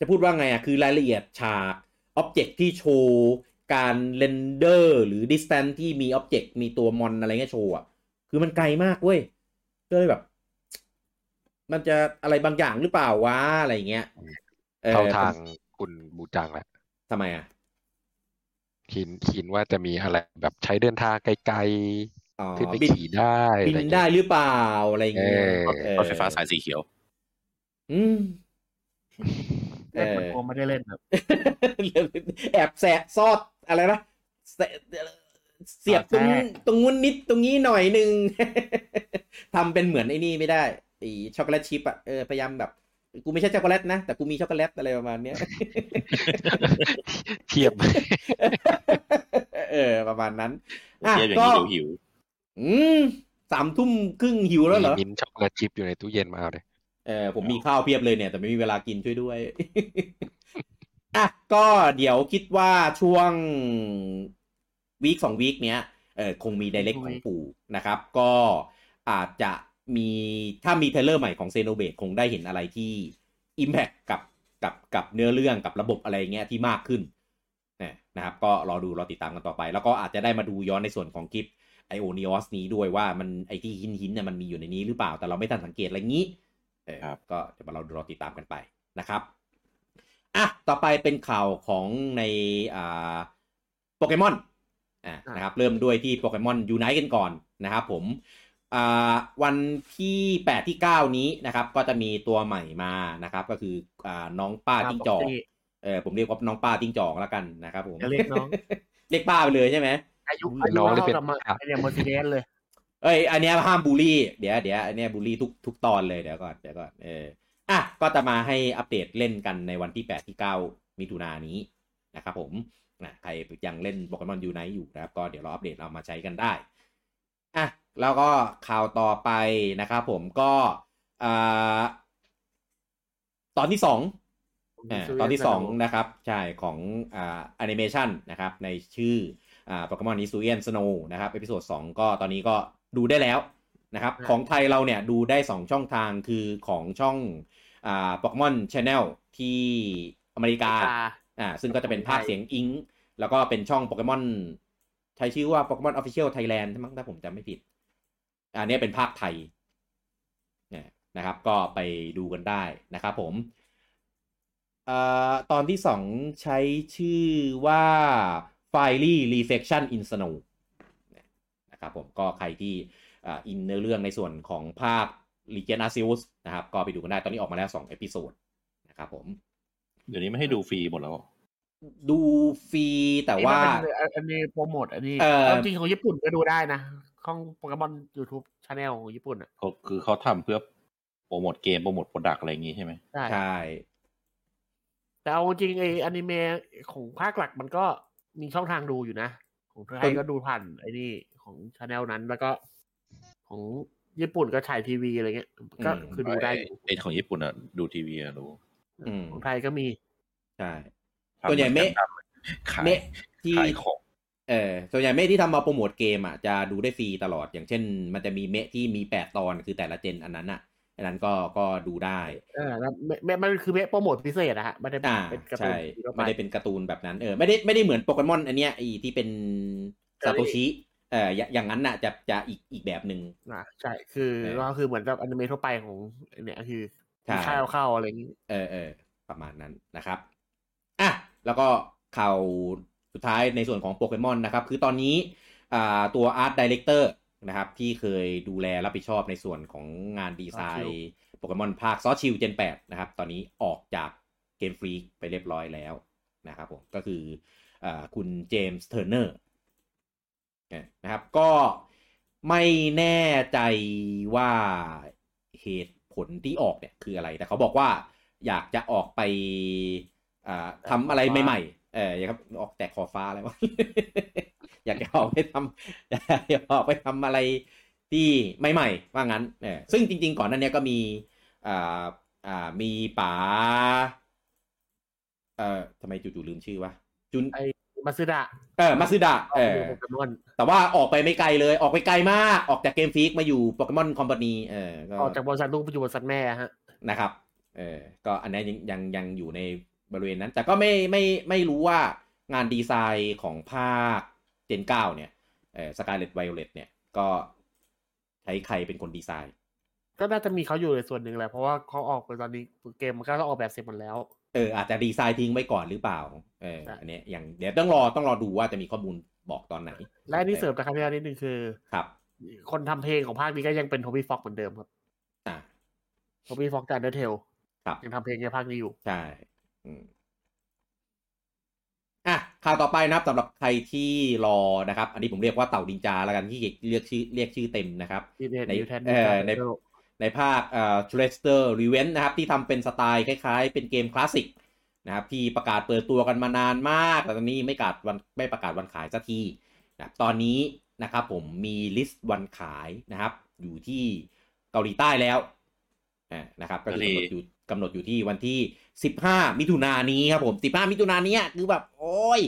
จะพูดว่าไงอะ คือรายละเอียดฉาก object ที่โชว์การ render หรือ distance ที่มี object มีตัวมอนอะไรเงี้ยโชว์อะ คือมันไกลมากเว้ย ก็เลยแบบ มันจะอะไรบางอย่างหรือเปล่าวะอะไรเงี้ยเข้าทางคุณบูจังแหละทำไมอะ คิดคิดว่าจะมีอะไรแบบใช้เดินทางไกลขึ้นไปขี่ได้บินได้หรือเปล่าอะไรเงี้ยรถไฟฟ้าสายสีเขียว อืมเออไม่ได้เล่นแบบแอบแสะซอดอะไรนะเสียบตรงตรงนู้นนิดตรงนี้หน่อยหนึ่งทำเป็นเหมือนไอ้นี่ไม่ได้ไอ้ช็อกโกแลตชิพอะเออพยายามแบบ กูไม่ใช่ช็อกโกแลตนะ แต่กูมีช็อกโกแลตอะไรประมาณเนี้ยเทียบ เออ ประมาณนั้นอะก็หิวอืมสามทุ่มครึ่งหิวแล้วเหรอ mint chocolate chip อยู่ในตู้เย็นมาเลยเออผมมีข้าวเพียบเลยเนี่ย แต่ไม่มีเวลากินช่วยด้วยอะก็เดี๋ยวคิดว่าช่วง week สอง week เนี้ยเออคงมี Direct ของปู่นะครับ ก็อาจจะ มีถ้ามี trailer ใหม่ของ Xenoblade คงได้เห็นอะไรที่ impact กับกับกับเนื้อเรื่องกับระบบอะไรเงี้ยที่มากขึ้นนะครับก็รอดูรอติดตามกันต่อไป แล้วก็อาจจะได้มาดูย้อนในส่วนของคลิปไอโอนิออสนี้ด้วยว่ามันไอที่หินหินเนี่ยมันมีอยู่ในนี้หรือเปล่าแต่เราไม่ทันสังเกตอะไรงี้เออก็จะมาเราดูรอติดตามกันไปนะครับอะต่อไปเป็นข่าวของในอ่าโปเกมอนนะครับเริ่มด้วยที่โปเกมอนยูไนต์กันก่อนนะครับผม วันที่8ที่9นี้นะครับ ก็จะมีตัวใหม่มานะครับ ก็คืออน้องป้าจิ้งจอกเออผมเรียกว่าน้องป้าจิ้งจอกแล้วกันนะครับผมเรียกน้องเรียกป้าไปเลยใช่ไหมอายุอายุเท่ากับมาเนี่ยมอร์ซิเดสเลยเอ้ยอันนี้ห้ามบูลลี่เดี๋ยวเดี๋ยวอันนี้บูลลี่ทุกทุกตอนเลยเดี๋ยวก่อนเดี๋ยวก่อนเอออะก็จะมาให้อัปเดตเล่นกันในวันที่8ที่9มิถุนายนนี้นะครับผมนะใครยังเล่นโปเกมอนยูไนท์อยู่นะครับ ก็เดี๋ยวเราอัปเดตเรามาใช้กันได้อะ แล้วก็ข่าวต่อไปนะครับผมก็อ่าตอนที่สองตอนที่สองนะครับ ใช่ของอ่าแอนิเมชันนะครับ ในชื่ออ่า Pokémon Hisuian Snow นะครับ episode สองก็ตอนนี้ก็ดูได้แล้วนะครับ ของไทยเราเนี่ยดูได้สองช่องทางคือของช่องอ่า Pokémon Channel ที่อเมริกาอ่าซึ่งก็จะเป็นภาคเสียง Eng แล้วก็เป็นช่อง Pokémonใช้ชื่อว่า Pokémon Official Thailand ใช่ไหมถ้าผมจำไม่ผิด อันนี้เป็นภาคไทยนะครับ ก็ไปดูกันได้นะครับผมอตอนที่สองใช้ชื่อว่า f i l y Reflection in Snow นะครับผมก็ใครที่อินเนื้อเรื่องในส่วนของภาค Legends Arceus นะครับ ก็ไปดูกันได้ตอนนี้ออกมาแล้ว 2 episode นะครับผม เดี๋ยวนี้ไม่ให้ดูฟรีหมดแล้วดูฟรีแต่ว่าอันนี้โปรโมทอันนี้เออจริงของญี่ปุ่นก็ดูได้นะ ของโปเกมอน YouTube channel ของญี่ปุ่นอะเขาคือเขาทำเพื่อโปรโมทเกมโปรโมท product อะไรอย่างงี้ใช่ไหมใช่ใช่แต่เอาจริงไออนิเมะของภาคหลักมันก็มีช่องทางดูอยู่นะ ของไทยก็ดูผ่านไอ้นี่ของ channel นั้นแล้วก็ของญี่ปุ่นก็ฉายทีวีอะไรเงี้ย ก็คือดูได้อยู่ไอของญี่ปุ่นอะดูทีวีอะรู้อืมของไทยก็มี ใช่ทำส่วนใหญ่เมะขายเมะที่ขายของ เออส่วนใหญ่เมะที่ทำมาโปรโมทเกมอะจะดูได้ฟรีตลอด อย่างเช่น มันจะมีเมะที่มีแปดตอนคือแต่ละเจนอันนั้นอะอันนั้นก็ก็ดูได้เออแล้วเมะมันคือเมะโปรโมทพิเศษนะฮะไม่ได้อ่าเป็นการ์ตูนใช่ทั่วปไม่ได้เป็นการ์ตูนแบบนั้นเออไม่ได้ไม่ได้เหมือนโปเกมอนอันเนี้ยไอที่เป็นซาโตชิเอออย่าอย่างนั้นน่ะจะจะอีกอีกแบบหนึ่งอ่าใช่คือเออก็คือเหมือนกับอนิเมะทั่วไปของเนี่ยคือใช่มีข้าวเข้าอะไรอย่างนี้เออเออประมาณนั้นนะครับอะแล้วก็ข่าว สุดท้ายในส่วนของโปเกมอนนะครับ คือตอนนี้อ่าตัว art director นะครับที่เคยดูแลรับผิดชอบในส่วนของงานดีไซน์โปเกมอนภาค Sword Shield gen 8นะครับ ตอนนี้ออกจาก Game Freak ไปเรียบร้อยแล้วนะครับผมก็คืออ่าคุณ James Turnerนะครับก็ไม่แน่ใจว่าเหตุผลที่ออกเนี่ยคืออะไร แต่เขาบอกว่าอยากจะออกไปอ่าทำอะไรใหม่ๆเอออยาครับออกแตกขอฟ้าอะไรวะอยากจะออกไปทำอยากออกไปทำอะไรที่ใหม่ๆว่างั้นเออซึ่งจริง ๆ ก่อนนั้นเนี้ยก็มีอ่าอ่ามีป๋าเอ่อทำไมจู่ๆลืมชื่อวะจุนไอมาซึดะเออมาซึดะเออโปเกมอนแต่ว่าออกไปไม่ไกลเลยออกไปไกลมากออกจาก Game Freak มาอยู่ Pokémon Company เออก็ออกจากบริษัทลูกไปอยู่บริษัทแม่ฮะนะครับเออก็อันนี้ยังยังยังอยู่ใน บริเวณนั้น แต่ก็ไม่ไม่ไม่รู้ว่างานดีไซน์ของภาค gen เก้าเนี่ยเออ Scarlet Violet เนี่ยก็ใช้ใครเป็นคนดีไซน์ ก็น่าจะมีเขาอยู่ในส่วนหนึ่งแหละเพราะว่าเขาออกไปตอนนี้เกมมันก็ต้องออกแบบเสร็จหมดแล้วเอออาจจะดีไซน์ทิ้งไว้ก่อนหรือเปล่าเออใช่อันเนี้ยยังเดี๋ยวต้องรอต้องรอดูว่าจะมีข้อมูลบอกตอนไหน และอันนี่เสริมนะครับพี่อาร์ตนิดนึงคือครับ คนทำเพลงของภาคนี้ก็ยังเป็น Toby Fox เหมือนเดิมครับอ่า Toby Fox จาก Undertale ครับยังทำเพลงในภาคนี้อยู่ใช่ อืมอะข่าวต่อไปนะครับสำหรับใครที่รอนะครับ อันนี้ผมเรียกว่าเต่านินจาแล้วกันที่เรียกชื่อเรียกชื่อเต็มนะครับ Teenage Mutant เอ่อในในภาคเอ่อ t r e s t e r Revenge นะครับ ที่ทำเป็นสไตล์คล้ายๆ เป็นเกมคลาสสิกนะครับที่ประกาศเปิดตัวกันมานานมาก แต่ตอนนี้ไม่ประกาศวันไม่ประกาศวันขายสักทีนะครับตอนนี้นะครับผมมีลิสต์วันขายนะครับ อยู่ที่เกาหลีใต้แล้วอ่านะครับก็คือกำหนดอยู่ กำหนดอยู่ที่วันที่ 15 มิถุนายนนี้ครับผม 15 มิถุนายนนี้คือแบบโอ้ย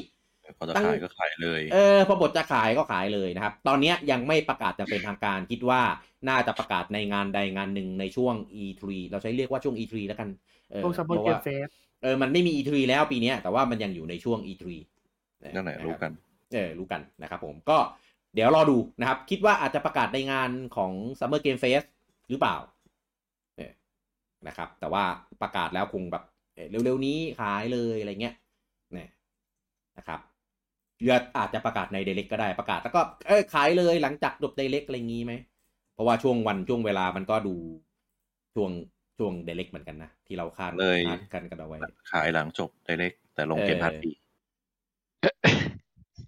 พอจะตั้ง ขายก็ขายเลย เออพอบทจะขายก็ขายเลยนะครับ ตอนเนี้ยยังไม่ประกาศจะเป็นทางการคิดว่าน่าจะประกาศในงานใดงานหนึ่งในช่วง E3 เราใช้เรียกว่าช่วง E3 แล้วกันเออพวกซัมเมอร์เพราะเกมว่าเฟสเออมันไม่มี E3 แล้วปีเนี้ยแต่ว่ามันยังอยู่ในช่วง E3 นั่นแหละรู้กัน เออรู้กันนะครับผมก็เดี๋ยวรอดูนะครับ คิดว่าอาจจะประกาศในงานของ Summer Game Fest หรือเปล่าเออ นะครับ แต่ว่าประกาศแล้วคงแบบเอ่อเร็วๆนี้ขายเลยอะไรเงี้ยเนี่ยนะครับเรืออาจจะประกาศในเดเล็กก็ได้ประกาศแล้วก็เออขายเลยหลังจากจบเดเล็กอะไรงี้ไหมเพราะว่าช่วงวันช่วงเวลามันก็ดูช่วงช่วงเดเล็กเหมือนกันนะที่เราคาดเลยคาดกันกันเอาไว้ ขายหลังจบไดเล็กแต่ลงเกมเออพาร์ทดี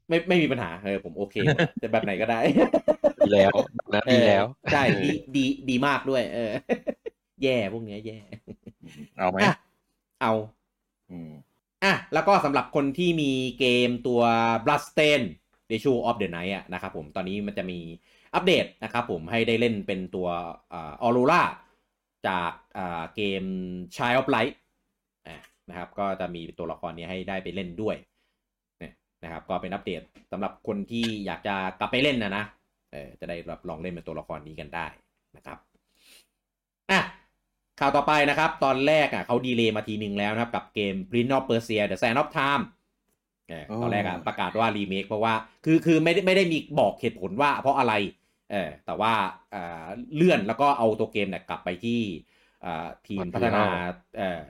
ไม่ไม่มีปัญหาเออผมโอเคหมดจะแบบไหนก็ได้ ดีแล้วนะดีแล้วเออใช่ดีดีดีมากด้วย เออ แย่พวกเนี้ยแย่ เอาไหมอะเอาอืมอะ แล้วก็สำหรับคนที่มีเกมตัว Bloodstain The Show of the Night อะนะครับผมตอนนี้มันจะมีอัปเดตนะครับผมให้ได้เล่นเป็นตัวออโรราจากอ่าเกม Child of Light อะนะครับ ก็จะมีตัวละครนี้ให้ได้ไปเล่นด้วยเนี่ยนะครับ ก็เป็นอัปเดตสำหรับคนที่อยากจะกลับไปเล่นนะนะเออจะได้แบบลองเล่นเป็นตัวละครนี้กันได้นะครับอะ ข่าวต่อไปนะครับ ตอนแรกอะเขาดีเลย์มาทีนึงแล้วนะครับ กับเกม Prince of Persia The Sands of Time เออตอนแรกอะประกาศว่ารีเมคเพราะว่าคือคือไม่ได้ไม่ได้มีบอกเหตุผลว่าเพราะอะไรเออแต่ว่าอ่าเลื่อนแล้วก็เอาตัวเกมเนี่ยกลับไปที่อ่าทีมพัฒนาเอ่อ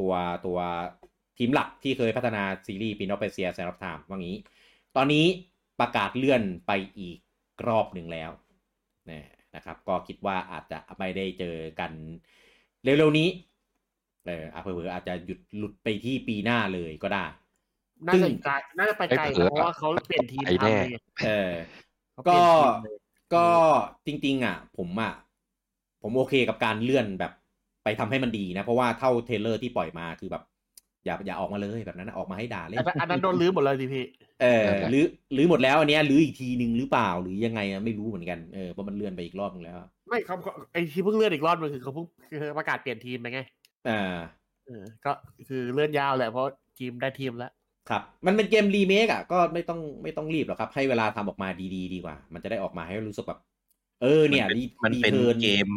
ตัวตัวทีมหลักที่เคยพัฒนาซีรีส์ Prince of Persia Sands of Time ว่างี้ ตอนนี้ประกาศเลื่อนไปอีกรอบหนึ่งแล้วนี่นะครับ ก็คิดว่าอาจจะไม่ได้เจอกัน เร็วๆนี้ เอออาเผื่ออาจจะหยุดหลุดไปที่ปีหน้าเลยก็ได้ น่าจะไกลน่าจะไปไกลนะเพราะว่าเขาเปลี่ยนทีมไอ้ทำแน่เลยเออเขาก็เปลี่ก็ยนทีมเลยก็จริง ๆ อะ ผมอะผมโอเคกับการเลื่อนแบบไปทำให้มันดีนะ เพราะว่าเท่า trailer ที่ปล่อยมาคือแบบ อย่าอย่าออกมาเลยแบบนั้นนะออกมาให้ด่าเล่นอันนั้นอันนั้นโดนรื้อหมดเลยดิพี่เออนั่นแหละหรือรื้อหมดแล้วอันเนี้ยรื้ออีกทีหนึ่งหรือเปล่าหรือยังไงอะไม่รู้เหมือนกันเออเพราะมันเลื่อนไปอีกรอบนึงแล้ว ไม่เขาเขาไอที่เพิ่งเลื่อนอีกรอบนึงคือเขาเพิ่งคือประกาศเปลี่ยนทีมไปไงอ่าเออก็คือเลื่อนยาวแหละเพราะทีมได้ทีมแล้วครับ มันเป็นเกมรีเมคอะก็ไม่ต้องไม่ต้องรีบหรอกครับ ให้เวลาทำออกมาดีๆ ดีกว่า มันจะได้ออกมาให้รู้สึกแบบ เออเนี่ยมันดีมันเป็นดีทิร์เกม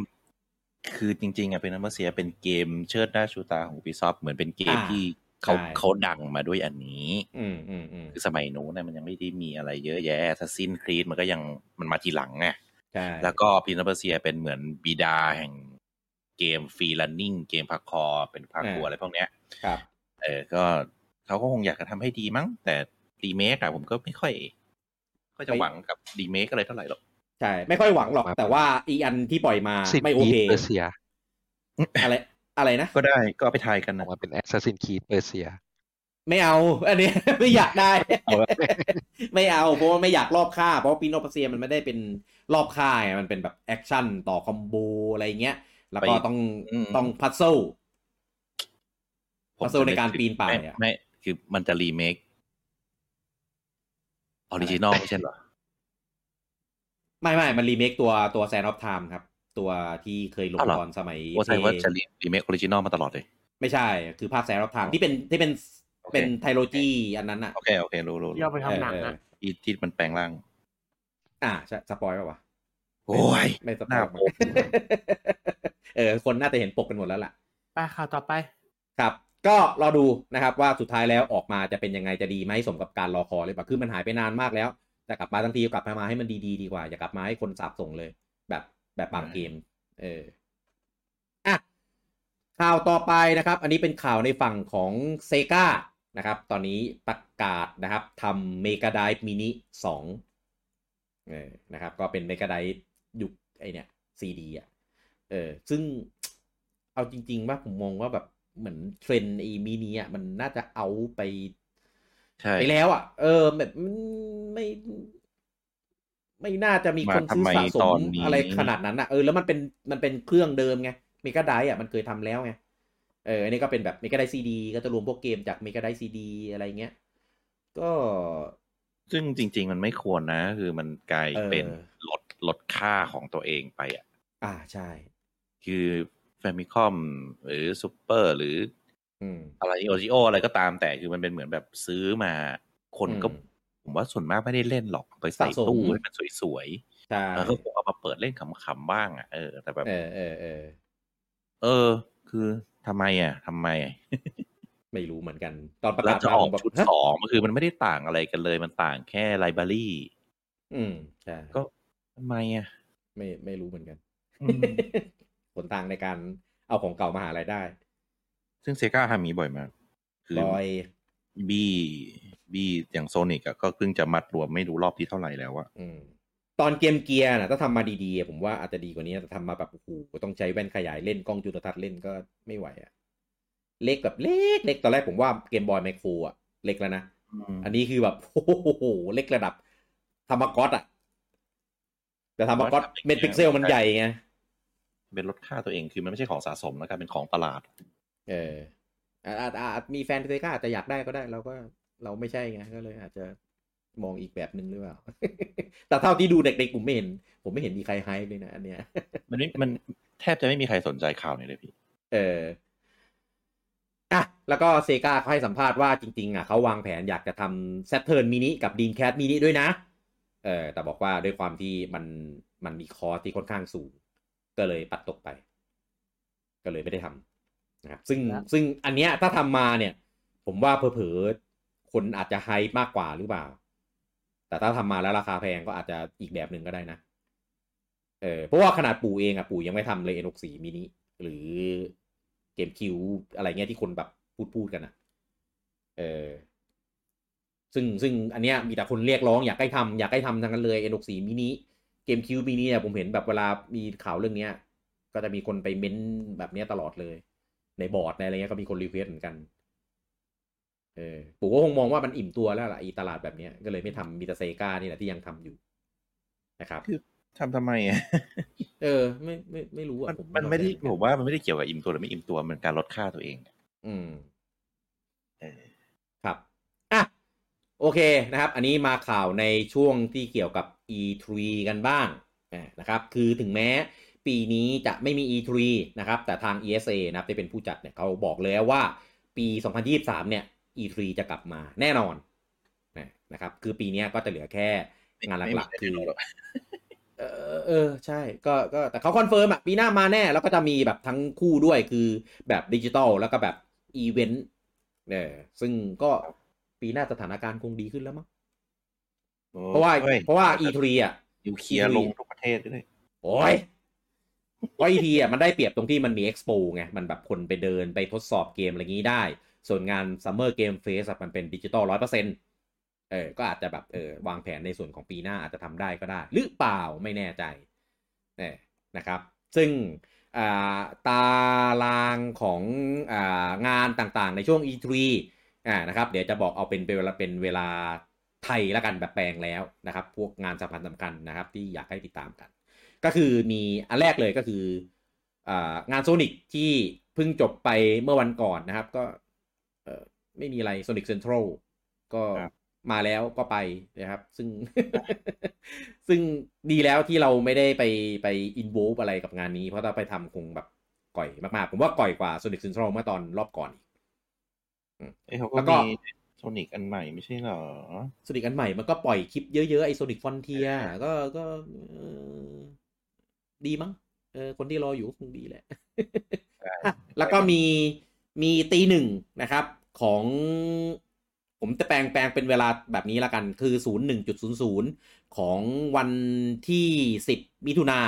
คือจริง ๆอะเป็น Prince of Persia เป็นเกมเชิดหน้าชูตาของ Ubisoft เหมือนเป็นเกมอ่าที่เขาใช่เขาดังมาด้วยอันนี้ อืมอืมอืมคือสมัยนู้นเนี่ยมันยังไม่ได้มีอะไรเยอะแยะ Assassin's Creed มันก็ยังมันมาทีหลังไงใช่แล้วก็พีนัมเบอร์เซียเป็นเหมือนบิดาแห่งเกมฟรีลันนิ่งเกมพักคอเป็นพักครัวอะไรพวกเนี้ย ครับ เออก็เขาก็คงอยากจะทำให้ดีมั้ง แต่รีเมคอะผมก็ไม่ค่อย ก็จะหวังกับรีเมคอะไรเท่าไหร่หรอก ใช่ ไม่ค่อยหวังหรอก แต่ว่าอีอันที่ปล่อยมาซินไม่โอคีเคเปอร์เซียอะไรอะไรนะ ก็ได้ก็เอาไปทายกันออนะกมาเป็นแอสซัสซินคีเปอร์เซีย ไม่เอา อันนี้ไม่อยากได้เอาวะไม่เอา เพราะว่าไม่อยากลอบฆ่า เพราะ Prince of Persia มันไม่ได้เป็นลอบฆ่าไงมันเป็นแบบ action ต่อ combo อะไรเงี้ย แล้วก็ต้องต้อง puzzle ผม puzzle ในการปีนป่ายไม่อะไม่ คือมันจะ remake original ไม่ใช่เหรอ ไม่ไม่มันรีเมคตัวตัว Sands of Time ครับ ตัวที่เคยลงอ้าวเหรอตอนสมัยว่าใช่ว่าเอจะremake original มาตลอดเลย ไม่ใช่ คือภาค Sands of Time ที่เป็นที่เป็นโอเคเป็น trilogy อันนั้นอะ โอเค โอเค รู้รู้ที่เอาไปทำหนังเอออะที่ที่มันแปลงร่าง อ่าใช่ spoil ป่าวะโอ้ยไม่ spoil หน้าโป๊ะเออ คนน่าจะเห็นปกกันหมดแล้วล่ะไปข่าวต่อไป ครับ ก็รอดูนะครับว่าสุดท้ายแล้วออกมาจะเป็นยังไงจะดีไหมสมกับการรอคอยเลยป่ะคือมันหายไปนานมากแล้ว แต่กลับมาทั้งทีก็กลับมาให้มันดีๆดีกว่า อย่ากลับมาให้คนสาปส่งเลย แบบแบบบางเกม เอออะข่าวต่อไปนะครับ อันนี้เป็นข่าวในฝั่งของ Sega นะครับ ตอนนี้ประกาศนะครับทำ Mega Drive Mini สองเออนะครับ ก็เป็น Mega Drive ยุคไอเนี่ยซีดีอะเออซึ่งเอาจริง ๆ ว่าผมมองว่าแบบเหมือนเทรนด์ไอีมินิอะมันน่าจะเอาไปใช่ ไปแล้วอะ เออ แบบมันไม่ไม่น่าจะมีคนซื้อมาสะสมทำไมตอนนี้อะไรขนาดนั้นอะเออแล้วมันเป็นมันเป็นเครื่องเดิมไง Mega Drive อะมันเคยทำแล้วไงเอออันนี้ก็เป็นแบบ Mega Drive CD ก็จะรวมพวกเกมจาก Mega Drive CD อะไรเงี้ย ก็ซึ่งจริง ๆ มันไม่ควรนะ คือมันกลายเป็นเออลดลดค่าของตัวเองไปอะ อ่าใช่ คือ Famicom หรือซูเปอร์หรือ อืมอะไรโอจิโออะไรก็ตามแต่คือมันเป็นเหมือนแบบซื้อมาคนก็อืมผมว่าส่วนมากไม่ได้เล่นหรอกไปใส่สะสมตู้ให้มันสวยใช่ๆแล้วก็คงเอามาเปิดเล่นขำๆบ้างอะเออแต่แบบเออเออเออเออ คือทำไมอะทำไม ไม่รู้เหมือนกัน ตอนประแล้วกาศจะมาออผกมแบบชุดฮะสองมันคือมันไม่ได้ต่างอะไรกันเลย มันต่างแค่ไลบรารีอืมใช่ก็ทำไมอะ ไม่ไม่รู้เหมือนกันอืมหนทางในการเอาของเก่ามาหารายได้ ซึ่ง Sega ทำอย่างนี้บ่อยมาก คือลอยบี้บี้อย่าง Sonic อะก็เพิ่งจะมัดรวมไม่รู้รอบที่เท่าไหร่แล้วอะอืมตอน Game Gear นะถ้าทำมาดีๆ ผมว่าอาจจะดีกว่านี้แต่ทำมาแบบโอ้โหต้องใช้แว่นขยายเล่นกล้องจุลทรรศน์เล่นก็ไม่ไหวอะเล็กแบบเล็กเล็กตอนแรกผมว่า Game Boy Micro อะเล็กแล้วนะอันนี้คือแบบโอ้โหเล็กระดับทามาก็อตอะแต่ทามาก็อตเม็ดพิกเซลมันใหญ่ไงเป็นลดค่าตัวเองคือมันไม่ใช่ของสะสมแล้วกลายเป็นของตลาด เอออาจอาจอาจมีแฟนเซกาอาจจะอยากได้ก็ได้ เราก็เราไม่ใช่ไงก็เลย อาจจะมองอีกแบบหนึ่งหรือเปล่า แต่เท่าที่ดูเด็กๆผมไม่เห็น ผมไม่เห็นมีใครไฮป์เลยนะอันเนี้ย มันไม่มันแทบจะไม่มีใครสนใจข่าวนี้เลยพี่ เอออะแล้วก็เซกาเขาให้สัมภาษณ์ว่าจริง ๆ อะเขาวางแผนอยากจะทำ Saturn Mini กับ Dreamcast Mini ด้วยนะ เออแต่บอกว่าด้วยความที่มันมันมีคอสที่ค่อนข้างสูง ก็เลยปัดตกไป ก็เลยไม่ได้ทำ นะครับซึ่งแล้วซึ่งอันเนี้ยถ้าทำมาเนี่ย ผมว่าเผลอๆคนอาจจะไฮมากกว่าหรือเปล่า แต่ถ้าทำมาแล้วราคาแพงก็อาจจะอีกแบบหนึ่งก็ได้นะเออเพราะว่าขนาดปู่เองอะปู่ยังไม่ทำเลย N64 มินิหรือเกมคิวอะไรเงี้ยที่คนแบบพูดพูดกันอะเออซึ่งซึ่งอันเนี้ยมีแต่คนเรียกร้องอยากให้ทำอยากให้ทำทั้งนั้นเลย N64 mini GameCube ปีนี้เนี่ยผมเห็นแบบเวลามีข่าวเรื่องเนี้ย ก็จะมีคนไปเมนต์แบบเนี้ยตลอดเลย ในบอร์ดในอะไรเงี้ยก็มีคน request เหมือนกัน เออปู่ก็คงมองว่ามันอิ่มตัวแล้วล่ะอีตลาดแบบเนี้ยก็เลยไม่ทำมีแต่ Sega นี่แหละที่ยังทำอยู่นะครับคือทำทำไมอะเออ ไม่ไม่ไม่รู้มัอะนผมมันไม่ได้เข้าใจผมว่ามันไม่ได้เกี่ยวกับอิ่มตัวหรือไม่อิ่มตัวมันการลดค่าตัวเอง อืมเออครับอะโอเคนะครับ อันนี้มาข่าวในช่วงที่เกี่ยวกับ E3 กันบ้างนะครับ คือถึงแม้ ปีนี้จะไม่มี E3 นะครับ แต่ทาง ESA นะครับที่เป็นผู้จัดเนี่ยเขาบอกแล้วว่าปี 2023 เนี่ย E3 จะกลับมาแน่นอนนะครับ คือปีนี้ก็จะเหลือแค่งานหลักๆคือเออเออ ใช่ ก็ก็แต่เขา confirm อะปีหน้ามาแน่ แล้วก็จะมีแบบทั้งคู่ด้วยคือแบบดิจิตอลแล้วก็แบบอีเวนต์เนี่ยซึ่งก็ปีหน้าสถานการณ์คงดีขึ้นแล้วมั้งเพราะว่าเฮ้ยเพราะว่า E3 อะนิวเคลียร์ลงทุกประเทศด้วยโอ้ย เพราะ E3 อะมันได้เปรียบตรงที่มันมี Expo ไง มันแบบคนไปเดินไปทดสอบเกมอะไรอย่างนี้ได้ ส่วนงาน Summer Game Fest อะมันเป็นดิจิตอลร้อยเปอร์เซ็นต์เออ ก็อาจจะแบบเออวางแผนในส่วนของปีหน้าอาจจะทำได้ก็ได้ หรือเปล่าไม่แน่ใจเนี่ยนะครับ ซึ่งอ่าตารางของอ่างานต่างๆ ในช่วง E3 อ่านะครับ เดี๋ยวจะบอกเอาเป็นเวลาเป็นเวลาไทยแล้วกันแบบแปลงแล้วนะครับ พวกงานสำคัญสำคัญนะครับที่อยากให้ติดตามกัน ก็คือมีอันแรกเลยก็คืออ่างานโซนิกที่เพิ่งจบไปเมื่อวันก่อนนะครับ ก็เออไม่มีอะไร Sonic Central ก็ครับมาแล้วก็ไปนะครับ ซึ่ง ซึ่งดีแล้วที่เราไม่ได้ไปไป involve อะไรกับงานนี้ เพราะถ้าไปทำคงแบบกร่อยมากๆ ผมว่ากร่อยกว่า Sonic Central เมื่อตอนรอบก่อนอีกเอ้ยเขาก็แล้วก็มี Sonic อันใหม่ไม่ใช่เหรอ Sonic อันใหม่มันก็ปล่อยคลิปเยอะๆ ไอ้ Sonic Frontiers ก็ก็เออ ดีมั้งเออคนที่รออยู่ก็คงดีแหละใช่อะแล้วก็มีมีตีหนึ่งนะครับ ของผมจะแปลงแปลงเป็นเวลาแบบนี้ละกัน คือศูนย์หนึ่งจุดศูนย์ศูนย์ของวันที่สิบมิถุนา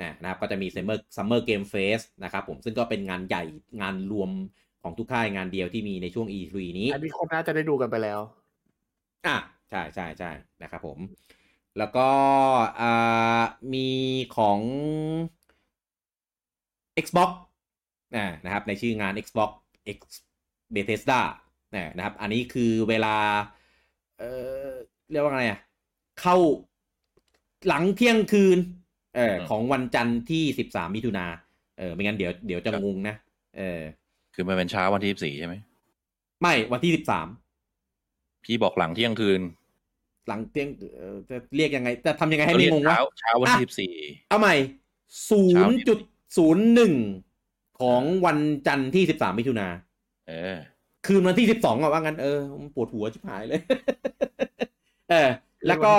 อะนะครับก็จะมี Summer Summer Game Fest นะครับผมซึ่งก็เป็นงานใหญ่งานรวมของทุกค่ายงานเดียวที่มีในช่วง E3 นี้ อันนี้คนน่าจะได้ดูกันไปแล้ว อะ ใช่ใช่ใช่นะครับผม แล้วก็อ่ามีของ Xbox อ่านะครับในชื่องาน Xbox X Bethesda นะนะครับ อันนี้คือเวลา เอ่อเรียกว่าไงอะ เข้าหลังเที่ยงคืน เออของวันจันทร์ที่13มิถุนาเออไม่งั้นเดี๋ยวเดี๋ยวจะงงนะ เออ คือมันเป็นเช้าวันที่สี่ใช่ไหม ไม่วันที่13พี่บอกหลังเที่ยงคืน หลังเที่ยงเอ่อจะเรียกยังไง จะทำยังไงให้ไม่งงวะเช้าเช้าวันที่สี่เอาใหม่ศูนเช้าย์จุดศูนย์หนึ่งของวันจันทร์ที่สิบสามมิถุนาเออ คืนวันที่สิบสองอะว่างั้นเออปวดหัวชิบหายเลย เออ แล้วก็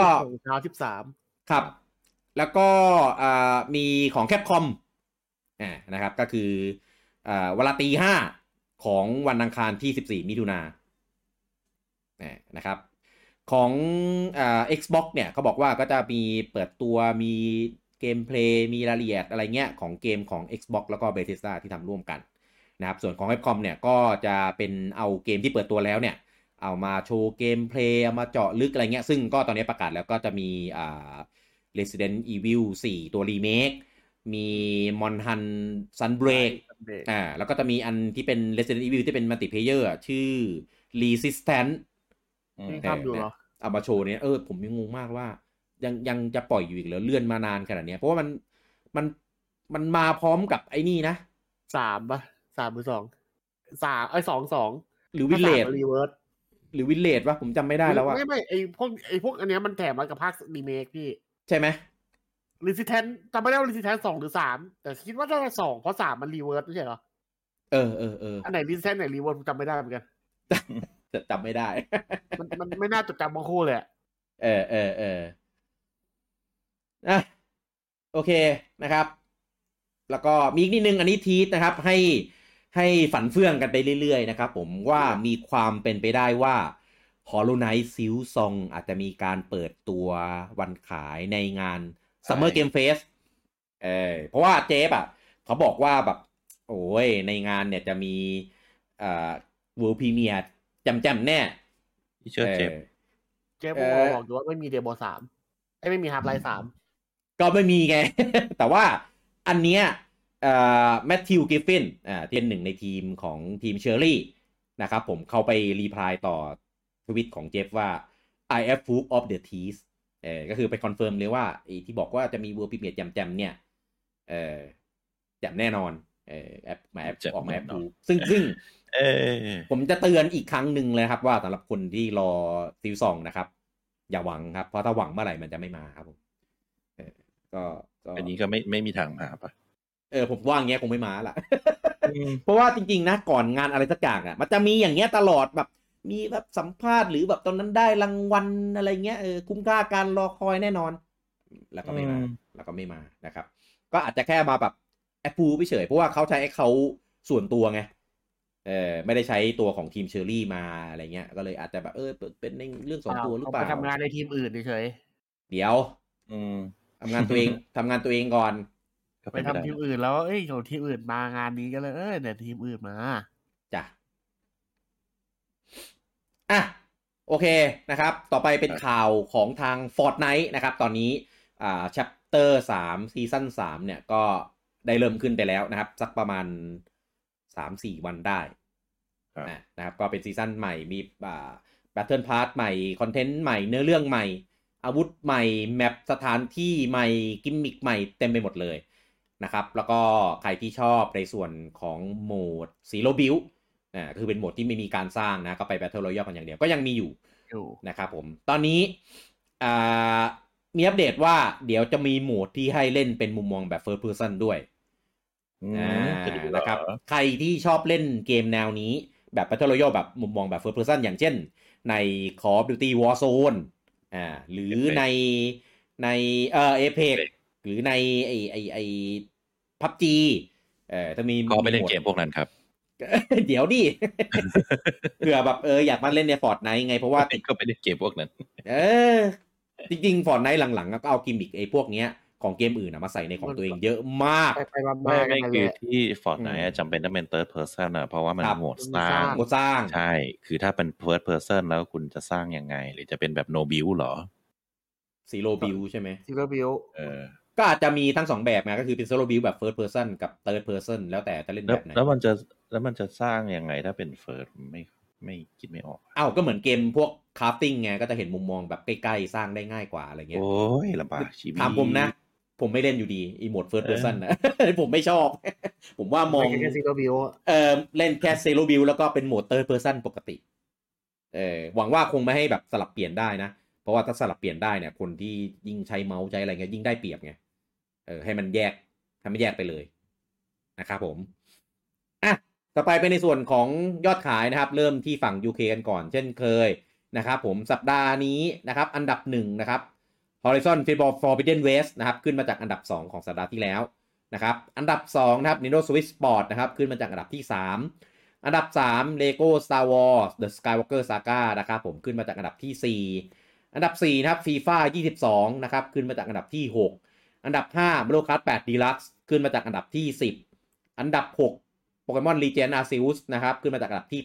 เช้าสิบสามครับ แล้วก็อ่ามีของแคปคอมอ่านะครับ ก็คืออ่าเวลาตีห้าของวันอังคารที่สิบสี่มิถุนาอ่านะครับ ของอ่า Xbox เนี่ยเขาบอกว่าก็จะมีเปิดตัวมี gameplay มีรายละเอียดอะไรเงี้ยของเกมของ Xbox แล้วก็ Bethesda ที่ทำร่วมกันนะครับส่วนของ Capcom เนี่ยก็จะเป็นเอาเกมที่เปิดตัวแล้วเนี่ยเอามาโชว์ gameplay เอามาเจาะลึกอะไรเงี้ยซึ่งก็ตอนนี้ประกาศแล้วก็จะมีอ่า Resident Evil 4 ตัวรีเมคมี Monhan Sunbreak อ่าแล้วก็จะมีอันที่เป็น Resident Evil ที่เป็น multiplayer ชื่อ Resistance อืม ยังทำอยู่เหรอเอามาโชว์เนี่ยเออผมยังงงมากว่า ยังยังจะปล่อยอยู่อีกเหรอเลื่อนมานานขนาดเนี้ยเพราะว่ามันมันมันมาพร้อมกับไอ้นี่นะสามปะสามหรือสองสามเอ้ยสองสองหรือ Village Re:Verse หรือ Village วะผมจำไม่ได้แล้วว่าไม่ไม่ไอพวกไอพวกอันเนี้ยมันแถมมากับภาครีเมคพี่ ใช่ไหม Resistance จำไม่ได้ว่า Resistance สองหรือสามแต่คิดว่าน่าจะสองเพราะสามมัน Re:Verse ไม่ใช่เหรอเออเออเอออันไหน Resistance ไหน Re:Verse ผมจำไม่ได้เหมือนกัน จะจำไม่ได้ มันมันไม่น่าจดจำทั้งคู่เลยอะเออเออเอออะโอเคนะครับ แล้วก็มีอีกนิดนึงอันนี้ tease นะครับ ให้ให้ฝันเฟื่องกันไปเรื่อยๆนะครับผมว่ามีความเป็นไปได้ว่า Hollow Knight Silksong อาจจะมีการเปิดตัววันขายในงาน Summer Game Fest เออเพราะว่า Geoff อะเขาบอกว่าแบบ โอ้ยในงานเนี่ยจะมีเอ่อ World Premiere แจ่มแจ่มๆแน่พี่เชื่อ Geoff เออ Geoff มันบอกอยู่ว่าไม่มีเดโมสามเอ้ยไม่มี Half-Life สามก็ไม่มีไง แต่ว่าอันเนี้ย Matthew Griffin อ่าที่เป็นหนึ่งในทีมของ Team Cherry นะครับผมเขาไป reply ต่อทวิตของ Geoff ว่า I approve of the tease เออก็คือไป confirm เลยว่าไอ้ที่บอกว่าจะมี World Premiere แจ่มๆเนี่ยเออแจ่มแน่นอนเออแอบมาแอบออกมาแอบดูซึ่งซึ่งเออ ผมจะเตือนอีกครั้งหนึ่งเลยครับ ว่าสำหรับคนที่รอ Silksong นะครับ อย่าหวังครับ เพราะถ้าหวังเมื่อไหร่มันจะไม่มาครับผมก็อันนี้ก็ไม่ไม่มีทางมาปะเออผมว่าอย่างเงี้ยคงไม่มาละเพราะว่าจริง ๆ นะก่อนงานอะไรสักอย่างอะ มันจะมีอย่างเงี้ยตลอดแบบ มีแบบสัมภาษณ์หรือแบบตอนนั้นได้รางวัลอะไรเงี้ยเออคุ้มค่าการรอคอยแน่นอน แล้วก็ไม่มาแล้วก็ไม่มานะครับ ก็อาจจะแค่มาแบบแอปพูไปเฉยเพราะว่าเขาใช้เขาส่วนตัวไง เออไม่ได้ใช้ตัวของทีมเชอรี่มาอะไรเงี้ย ก็เลยอาจจะแบบเออเป็นในเรื่องส่วนตัวหรือเปล่าไปทำงานในทีมอื่นเฉยเดี๋ยว อืมทำงานตัวเองทำงานตัวเองก่อนไปทำทีมอื่นแล้วเอ้ยโหทีมอื่นมางานนี้ก็เลยเออเนี่ยทีมอื่นมาจ้ะอะโอเคนะครับ ต่อไปเป็นข่าวของทาง Fortnite นะครับ ตอนนี้อ่า chapter 3 season 3เนี่ยก็ได้เริ่มขึ้นไปแล้วนะครับ สักประมาณ 3-4วันได้นะครับ ก็เป็น season ใหม่มีอ่า Battle Pass ใหม่ content ใหม่เนื้อเรื่องใหม่ อาวุธใหม่ map สถานที่ใหม่ กิมมิกใหม่เต็มไปหมดเลยนะครับ แล้วก็ใครที่ชอบในส่วนของโหมด Zero Build อ่าคือเป็นโหมดที่ไม่มีการสร้างนะ ก็ไป Battle Royale กันอย่างเดียวก็ยังมีอยู่อยู่นะครับผม ตอนนี้อ่ามีอัปเดตว่าเดี๋ยวจะมีโหมดที่ให้เล่นเป็นมุมมองแบบ first person ด้วย นะครับใครที่ชอบเล่นเกมแนวนี้ แบบ Battle Royale แบบมุมมองแบบ first person อย่างเช่น ใน Call of Duty Warzone อ่าหรือในในเอ่อ Apex หรือในไอไอไอ PUBG เอ่อจะมีก็ไม่เล่นเกมพวกนั้นครับ เดี๋ยวดิเผื่อแบบเอออยากมาเล่นใน Fortnite ไงเพราะว่าก็ไม่ได้เกมพวกนั้น เออ จริงๆ Fortnite หลังๆก็เอากิมมิกไอ้พวกเนี้ย ของเกมอื่นมาใส่ในของตัวเองเยอะมากไม่ไม่คือที่ Fortnite จำเป็นต้องเป็น third person อะเพราะว่ามันโหมดสร้างโหมดสร้าง ใช่ คือถ้าเป็น first person แล้วคุณจะสร้างยังไง หรือจะเป็นแบบ no build หรอ zero build ใช่ไหม zero build เออก็อาจจะมีทั้งสองแบบนะก็คือเป็น zero build แบบ first person กับ third person แล้วแต่จะเล่นแบบไหนแล้วมันจะแล้วมันจะสร้างยังไงถ้าเป็น first ไม่ไม่คิดไม่ออกอ้าวก็เหมือนเกมพวก crafting ไงก็จะเห็นมุมมองแบบใกล้ๆ สร้างได้ง่ายกว่าอะไรเงี้ยโอ้ยลำบากชีวิตถามผมนะ ผมไม่เล่นอยู่ดีอีโหมด first person นะผมไม่ชอบ ผมว่ามองแค่ zero build เออเล่นแค่ zero build แล้วก็เป็นโหมด third person ปกติเออหวังว่าคงไม่ให้แบบสลับเปลี่ยนได้นะ เพราะว่าถ้าสลับเปลี่ยนได้เนี่ย คนที่ยิ่งใช้เมาส์ใช้อะไรเงี้ยยิ่งได้เปรียบไงเออให้มันแยกให้มันแยกไปเลยนะครับผมอะต่อไปเป็นในส่วนของยอดขายนะครับ เริ่มที่ฝั่ง UK กันก่อน เช่นเคยนะครับผมสัปดาห์นี้นะครับ อันดับหนึ่งนะครับ Horizon Football Forbidden West นะครับขึ้นมาจากอันดับ 2 ของสัปดาห์ที่แล้วนะครับอันดับ2นะครับ Nintendo Switch Sport นะครับขึ้นมาจากอันดับที่ 3 อันดับ 3 Lego Star Wars The Skywalker Saga นะครับผมขึ้นมาจากอันดับที่ 4 อันดับ4นะครับ FIFA 22นะครับขึ้นมาจากอันดับที่ 6 อันดับ5 Mario Kart 8 Deluxe ขึ้นมาจากอันดับที่ 10 อันดับ6โปเกมอนลีเจนอาร์ซิอุสนะครับขึ้นมาจากอันดับที่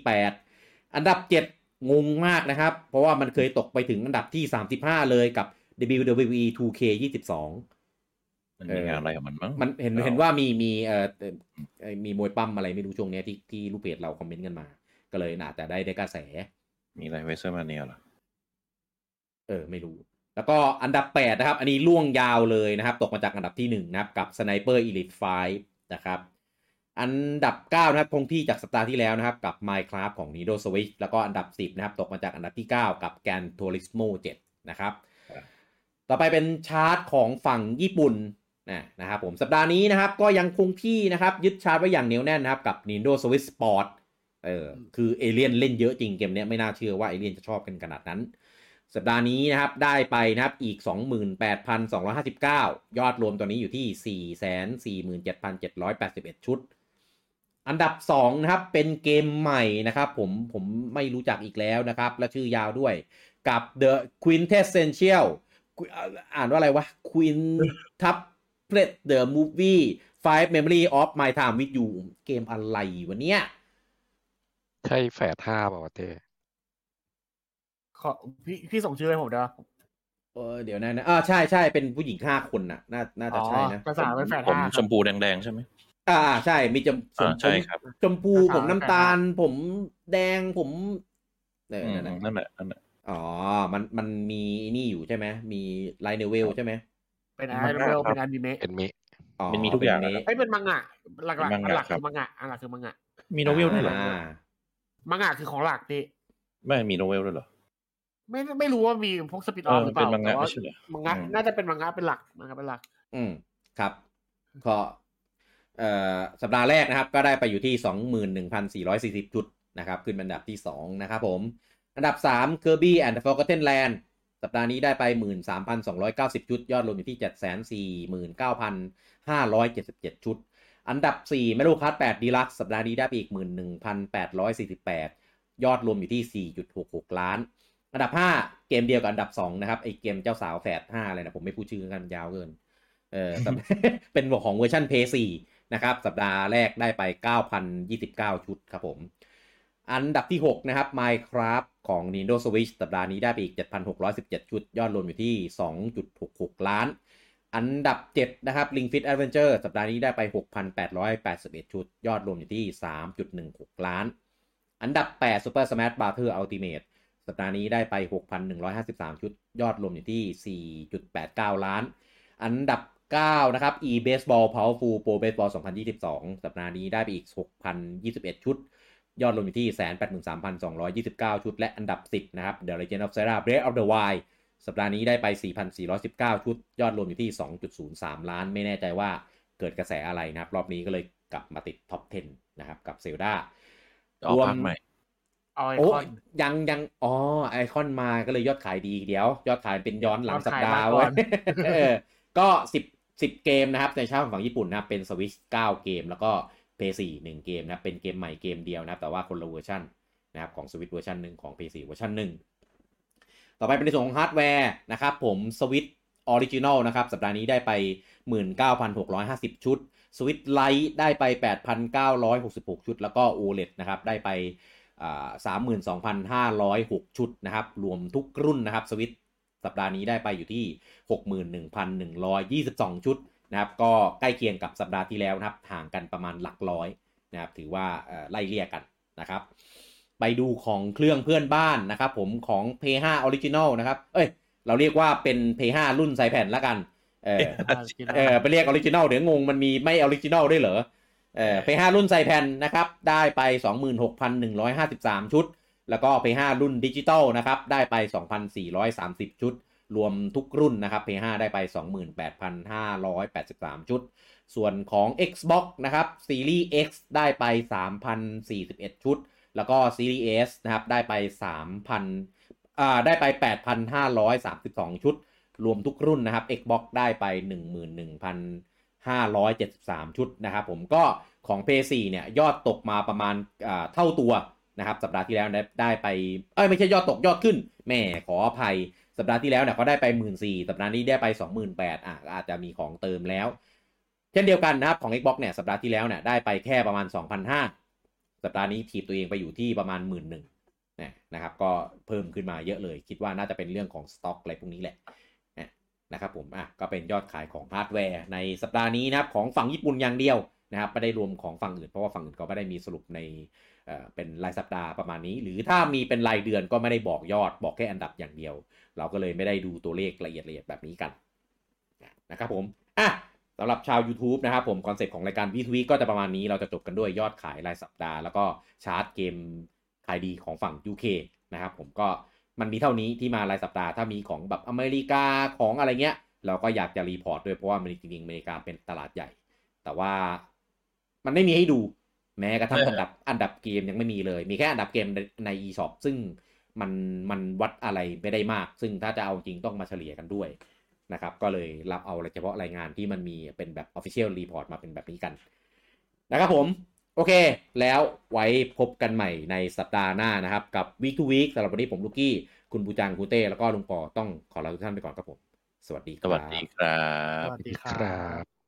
8 อันดับ 7 งงมากนะครับ เพราะว่ามันเคยตกไปถึงอันดับที่ 35 เลยกับ WWE 2K22 มันมีงานอะไรกับมันมั้งมันเห็นเห็นว่ามีมีเอ่อมีมวยปล้ำอะไรไม่รู้ช่วงนี้ที่ที่ลูกเพจเราคอมเมนต์กันมา ก็เลยน่าจะได้ได้กระแส มีอะไร WrestleMania เหรอ เออ ไม่รู้ แล้วก็อันดับ 8 นะครับ อันนี้ร่วงยาวเลยนะครับ ตกมาจากอันดับที่ 1 นะครับ กับ Sniper Elite 5 นะครับอันดับ 9 นะครับคงที่จากสัปดาห์ที่แล้วนะครับ กับ Minecraft ของ Nintendo Switch แล้วก็อันดับ 10 นะครับ ตกมาจากอันดับที่ 9 กับ Gran Turismo 7 นะครับ ต่อไปเป็นชาร์ตของฝั่งญี่ปุ่นนะนะครับผมสัปดาห์นี้นะครับก็ยังคงที่นะครับยึดชาร์ตไว้อย่างเหนียวแน่นนะครับกับ Nintendo Switch Sport เออคือเอเลียนเล่นเยอะจริงเกมนี้ไม่น่าเชื่อว่าเอเลียนจะชอบกันขนาดนั้น สัปดาห์นี้นะครับได้ไปนะครับอีก 28,259 ยอดรวมตัวนี้อยู่ที่ 447,781 ชุด อันดับ 2 นะครับ เป็นเกมใหม่นะครับ ผมผมไม่รู้จักอีกแล้วนะครับ และชื่อยาวด้วยกับ The Quintessential อ่านว่าอะไรวะ Queen t u p l e t the Movie Five Memory of My Time with You เกมอะไรวะเนี้ยใช่แฝดห้าป่าวเต้ขอพี่พี่ส่งชื่อให้ผมเด้อเออเดี๋ยวนะนะอ่าใช่ใช่เป็นผู้หญิงห้าคนน่ะ น่าน่าจะใช่นะภาษาเป็นแฝดผมห้าชมพูแดงๆใช่ไหมอ่าใช่ มีจมผมอ่าใช่ครับชมพูผมน้ำตาล ผมแดงผมเอออืมนั่นแหละนั่นแหละนั่นแหละ อ๋อ มันมันมีนี่อยู่ใช่ไหมมีไลน์เนเวลใช่ไหมเป็นอนิเมะเป็นอนิเมะเป็นมิอ๋อมันมีทุกอย่างเป็นะนครับไอ้ยเป็นมังงะหลักๆเป็นมังอันงะหลักครัคืบอมังงะอันหลักคือมังงะมีโนเวลด้วยเหรออ่ามังงะคือของหลักพี่ไม่มีโนเวลด้วยเหรอไม่ไม่รู้ว่ามีพวกสปินอเอออฟหรือเปล่าเป็นมังงะแต่ว่าไม่ใช่เหรอมังงะอืมน่าจะเป็นมังงะเป็นหลักมังงะเป็นหลัก อืมครับก็เอ่อสัปดาห์แรกนะครับ ก็ได้ไปอยู่ที่21,440จุดนะครับ ขึ้นเป็นอันดับที่2นะครับผม อันดับ 3 Kirby and the Forgotten Land สัปดาห์นี้ได้ไป 13,290จุด ยอดรวมอยู่ที่ 749,577 ชุด อันดับ 4 m e l o c a r d 8 Deluxe สัปดาห์นี้ได้ไปอีก 11,848 ยอดรวมอยู่ที่ 4.66 ล้าน อันดับ 5 เกมเดียวกับอันดับ 2 นะครับไอเกมเจ้าสาวแฝด5อะไรนะผมไม่พูดชื่อกันยาวเกินเออเป็นของเวอร์ชัน p 4นะครับ สัปดาห์แรกได้ไป 9,029 ชุดครับผม อันดับที่ 6 นะครับ Minecraft ของ Nintendo Switch สัปดาห์นี้ได้ไปอีก 7,617 ชุด ยอดรวมอยู่ที่ 2.66 ล้าน อันดับ 7 นะครับ Ring Fit Adventure สัปดาห์นี้ได้ไป 6,881 ชุด ยอดรวมอยู่ที่ 3.16 ล้าน อันดับ 8 Super Smash Bros. Ultimate สัปดาห์นี้ได้ไป 6,153 ชุด ยอดรวมอยู่ที่ 4.89 ล้าน อันดับ 9 นะครับ e-baseball powerful pro baseball 2022 สัปดาห์นี้ได้ไปอีก 6,021 ชุด ยอดรวมอยู่ที่183,229ชุด และอันดับ10นะครับ The Legend of Zelda Breath of the Wild สัปดาห์นี้ได้ไป 4,419 ชุด ยอดรวมอยู่ที่ 2.03 ล้าน ไม่แน่ใจว่าเกิดกระแสอะไรนะครับ รอบนี้ก็เลยกลับมาติดท็อป 10 นะครับ กับ Zelda จะออกภาคใหม่เอาไอโอ้คอนยังยังอ๋อไอคอนมาก็เลยยอดขายดีเดี๋ยว ยอดขายเป็นย้อนหลังสัปดาห์ยอดขายมาก่เว้อยนเออก็สิบสิบเกมนะครับ ในชาร์ตของฝั่งญี่ปุ่นนะครับเป็นสวิชเก้าเกมแล้วก็ Play สี่หนึ่งเกมนะครับเป็นเกมใหม่เกมเดียวนะครับแต่ว่าคนละเวอร์ชันนะครับของสวิตเวอร์ชันหนึ่งของ p 4เวอร์ชันหนึ่งต่อไปเป็นในส่วนของฮาร์ดแวร์นะครับผม Switch original นะครับสัปดาห์นี้ได้ไป 19,650 ชุดสวิตไลท์ได้ไป 8,966 ชุด แล้วก็ OLED นะครับได้ไปสามหมื่นสองพันห้าร้อยหกชุดนะครับรวมทุกรุ่นนะครับสวิตสัปดาห์นี้ได้ไปอยู่ที่หกหมื่นหนึ่งพันหนึ่งร้อยยี่สิบสองชุด นะครับก็ใกล้เคียงกับสัปดาห์ที่แล้วนะครับห่างกันประมาณหลักร้อยนะครับถือว่าไล่เลี่ยกันนะครับไปดูของเครื่องเพื่อนบ้านนะครับผมของ p 5 Original นะครับเอ้ยเราเรียกว่าเป็น p 5รุ่นใส่แผ่นละกันเออเออไปเรียก original เดี๋ยวงงมันมีไม่ original ด้วยเหรอเออ P5 รุ่นใส่แผ่นนะครับได้ไป 26,153 ชุด แล้วก็ P5 รุ่นดิจิตอลนะครับได้ไป 2,430 ชุด รวมทุกรุ่นนะครับ P5 ได้ไป 28,583 ชุด ส่วนของ Xbox นะครับ Series X ได้ไป 3,041 ชุด แล้วก็ Series S นะครับ ได้ไป 3,000อ่าได้ไป 8,532 ชุด รวมทุกรุ่นนะครับ Xbox ได้ไป 11,573 ชุดนะครับ ผมก็ของ PS4 เนี่ย ยอดตกมาประมาณเท่าตัวนะครับ สัปดาห์ที่แล้วได้ไป เอ้ย ไม่ใช่ยอดตกยอดขึ้นแม่ขออภัยสัปดาห์ที่แล้วเนี่ยเขาได้ไป1 4 0 0 0สัปดาห์นี้ได้ไป28,000อะอาจจะมีของเติมแล้ว เช่นเดียวกันนะครับของ Xbox เนี่ยสัปดาห์ที่แล้วเนี่ยได้ไปแค่ประมาณ 2,500 สัปดาห์นี้ถีบตัวเองไปอยู่ที่ประมาณ 1 1 0 0 0นะครับก็เพิ่มขึ้นมาเยอะเลย คิดว่าน่าจะเป็นเรื่องของสต็อกอะไรพวกนี้แหละนะครับผมอะก็เป็นยอดขายของฮาร์ดแวร์ในสัปดาห์นี้นะครับของฝั่งญี่ปุ่นอย่างเดียวนะครับไม่ได้รวมของฝั่งอื่นเพราะว่าฝั่งอื่นก็ไม่ได้มีสรุปใน เออเป็นรายสัปดาห์ประมาณนี้ หรือถ้ามีเป็นรายเดือนก็ไม่ได้บอกยอดบอกแค่อันดับอย่างเดียว เราก็เลยไม่ได้ดูตัวเลขละเอียดละเอียดแบบนี้กันนะครับผมอะสำหรับชาว YouTube นะครับผมคอนเซ็ปต์ของรายการวิทวีก็จะประมาณนี้เราจะจบกันด้วยยอดขายรายสัปดาห์แล้วก็ชาร์ตเกมขายดีของฝั่ง UK นะครับผมก็มันมีเท่านี้ที่มารายสัปดาห์ถ้ามีของแบบอเมริกาของอะไรเงี้ย เราก็อยากจะ report ด้วยเพราะว่ามันจริงๆอเมริกาเป็นตลาดใหญ่ แต่ว่ามันไม่มีให้ดู แม้กระทั่งอันดับอันดับเกมยังไม่มีเลย มีแค่อันดับเกมใน eShop ซึ่งมันมันวัดอะไรไม่ได้มาก ซึ่งถ้าจะเอาจริงต้องมาเฉลี่ยกันด้วยนะครับ ก็เลยรับเอาเฉพาะรายงานที่มันมีเป็นแบบ Official Report มาเป็นแบบนี้กันนะครับผม โอเค แล้วไว้พบกันใหม่ในสัปดาห์หน้านะครับ กับ Week to Week สำหรับวันนี้ผมลูกี้ คุณบูจังคุณเต้ แล้วก็ลุงปอต้องขอลาทุกท่านไปก่อนครับผม สวัสดีคสรับวัสดีครับสวัสดีคครัรับบ